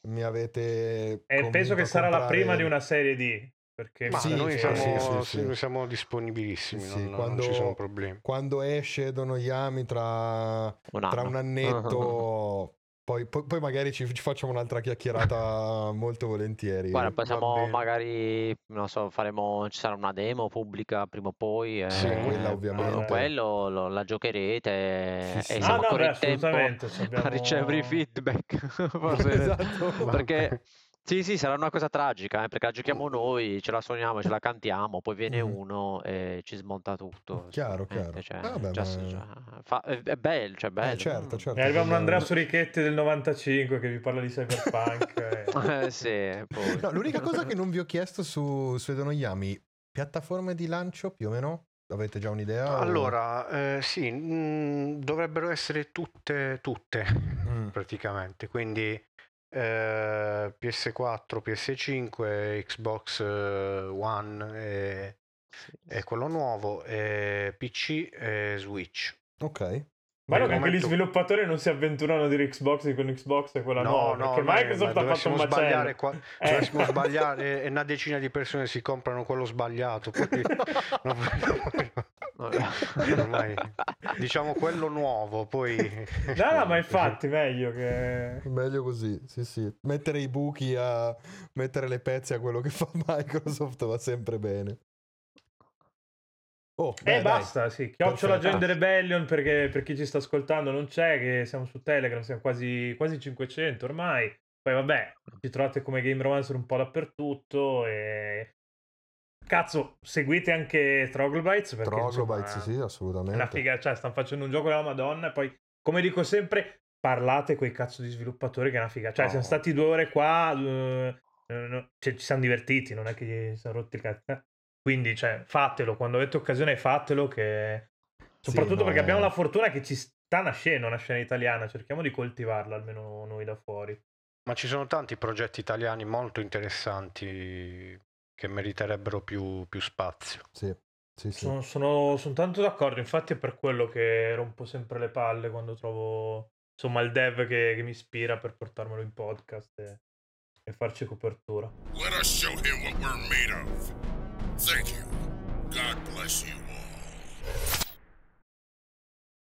Mi avete. E penso che sarà la comprare- prima di una serie D, perché... Ma Sì, noi siamo, sì, sì, sì. sì, siamo disponibilissimi, non, non quando- ci sono problemi. Quando esce Dono Yami tra, un tra anno. un annetto, [laughs] poi, poi- poi magari ci, ci facciamo un'altra chiacchierata [laughs] molto volentieri. Guarda, possiamo magari, non so, faremo, ci sarà una demo pubblica prima o poi. Sì, eh, quella eh, ovviamente. Quello lo- la giocherete Sì, sì. e Ah, siamo no, ancora beh, in tempo [laughs] abbiamo- a ricevere i feedback. Forse- Esatto. Perché sì, sì, sarà una cosa tragica, eh, perché la giochiamo noi, ce la suoniamo, ce la cantiamo, poi viene Mhm. uno e ci smonta tutto. Chiaro, chiaro. cioè, Vabbè, già- ma- già- fa- è, è bello, cioè bello. Eh, certo, mm. certo. E arriva un Andrea Sorichetti del 95 che vi parla di cyberpunk. e- [laughs] Eh, sì, poi. No, l'unica cosa che [laughs] non vi ho chiesto su, su Dono Yami, piattaforme di lancio più o meno? Avete già un'idea? o- Allora, eh, sì, mm, dovrebbero essere tutte, tutte Mm. praticamente, quindi eh, PS4, PS5, Xbox eh, One e, Sì, e quello nuovo, e PC e Switch. Ok. Bello Nel che anche gli sviluppatori non si avventurano a dire Xbox con Xbox e quella nuova. perché ma- Microsoft ma ha fatto un macello. sbagliare, qua- Eh. dovessimo sbagliare e una decina di persone si comprano quello sbagliato. poi- [laughs] no, [laughs] ormai, diciamo quello nuovo, poi... [laughs] No, no, ma infatti meglio che... Meglio così, sì, sì. Mettere i buchi a mettere le pezze a quello che fa [laughs] Microsoft va sempre bene. Oh, E beh, Eh, basta, sì. Chiocciola. Agenda Rebellion perché per chi ci sta ascoltando non c'è, che siamo su Telegram, siamo quasi, quasi 500 ormai. Poi vabbè, ci trovate come Game Romancer un po' dappertutto e... Cazzo, seguite anche Troglobites perché Troglobites, insomma, sì, è una assolutamente. figa, cioè stanno facendo un gioco della Madonna e poi, come dico sempre, parlate con i cazzo di sviluppatori che è una figa. Cioè, Oh. siamo stati due ore qua, no, cioè, ci siamo divertiti, non è che ci siamo rotti il cazzo. Quindi, cioè, fatelo, quando avete occasione fatelo che... Soprattutto no, perché abbiamo eh. la fortuna che ci sta nascendo una scena italiana, cerchiamo di coltivarla almeno noi da fuori. Ma ci sono tanti progetti italiani molto interessanti che meriterebbero più, più spazio. Sì, sì, sì. Sono, sono- sono tanto d'accordo, infatti è per quello che rompo sempre le palle quando trovo insomma il dev che, che mi ispira per portarmelo in podcast e, e farci copertura. Let us show him what we're made of. Thank you. God bless you.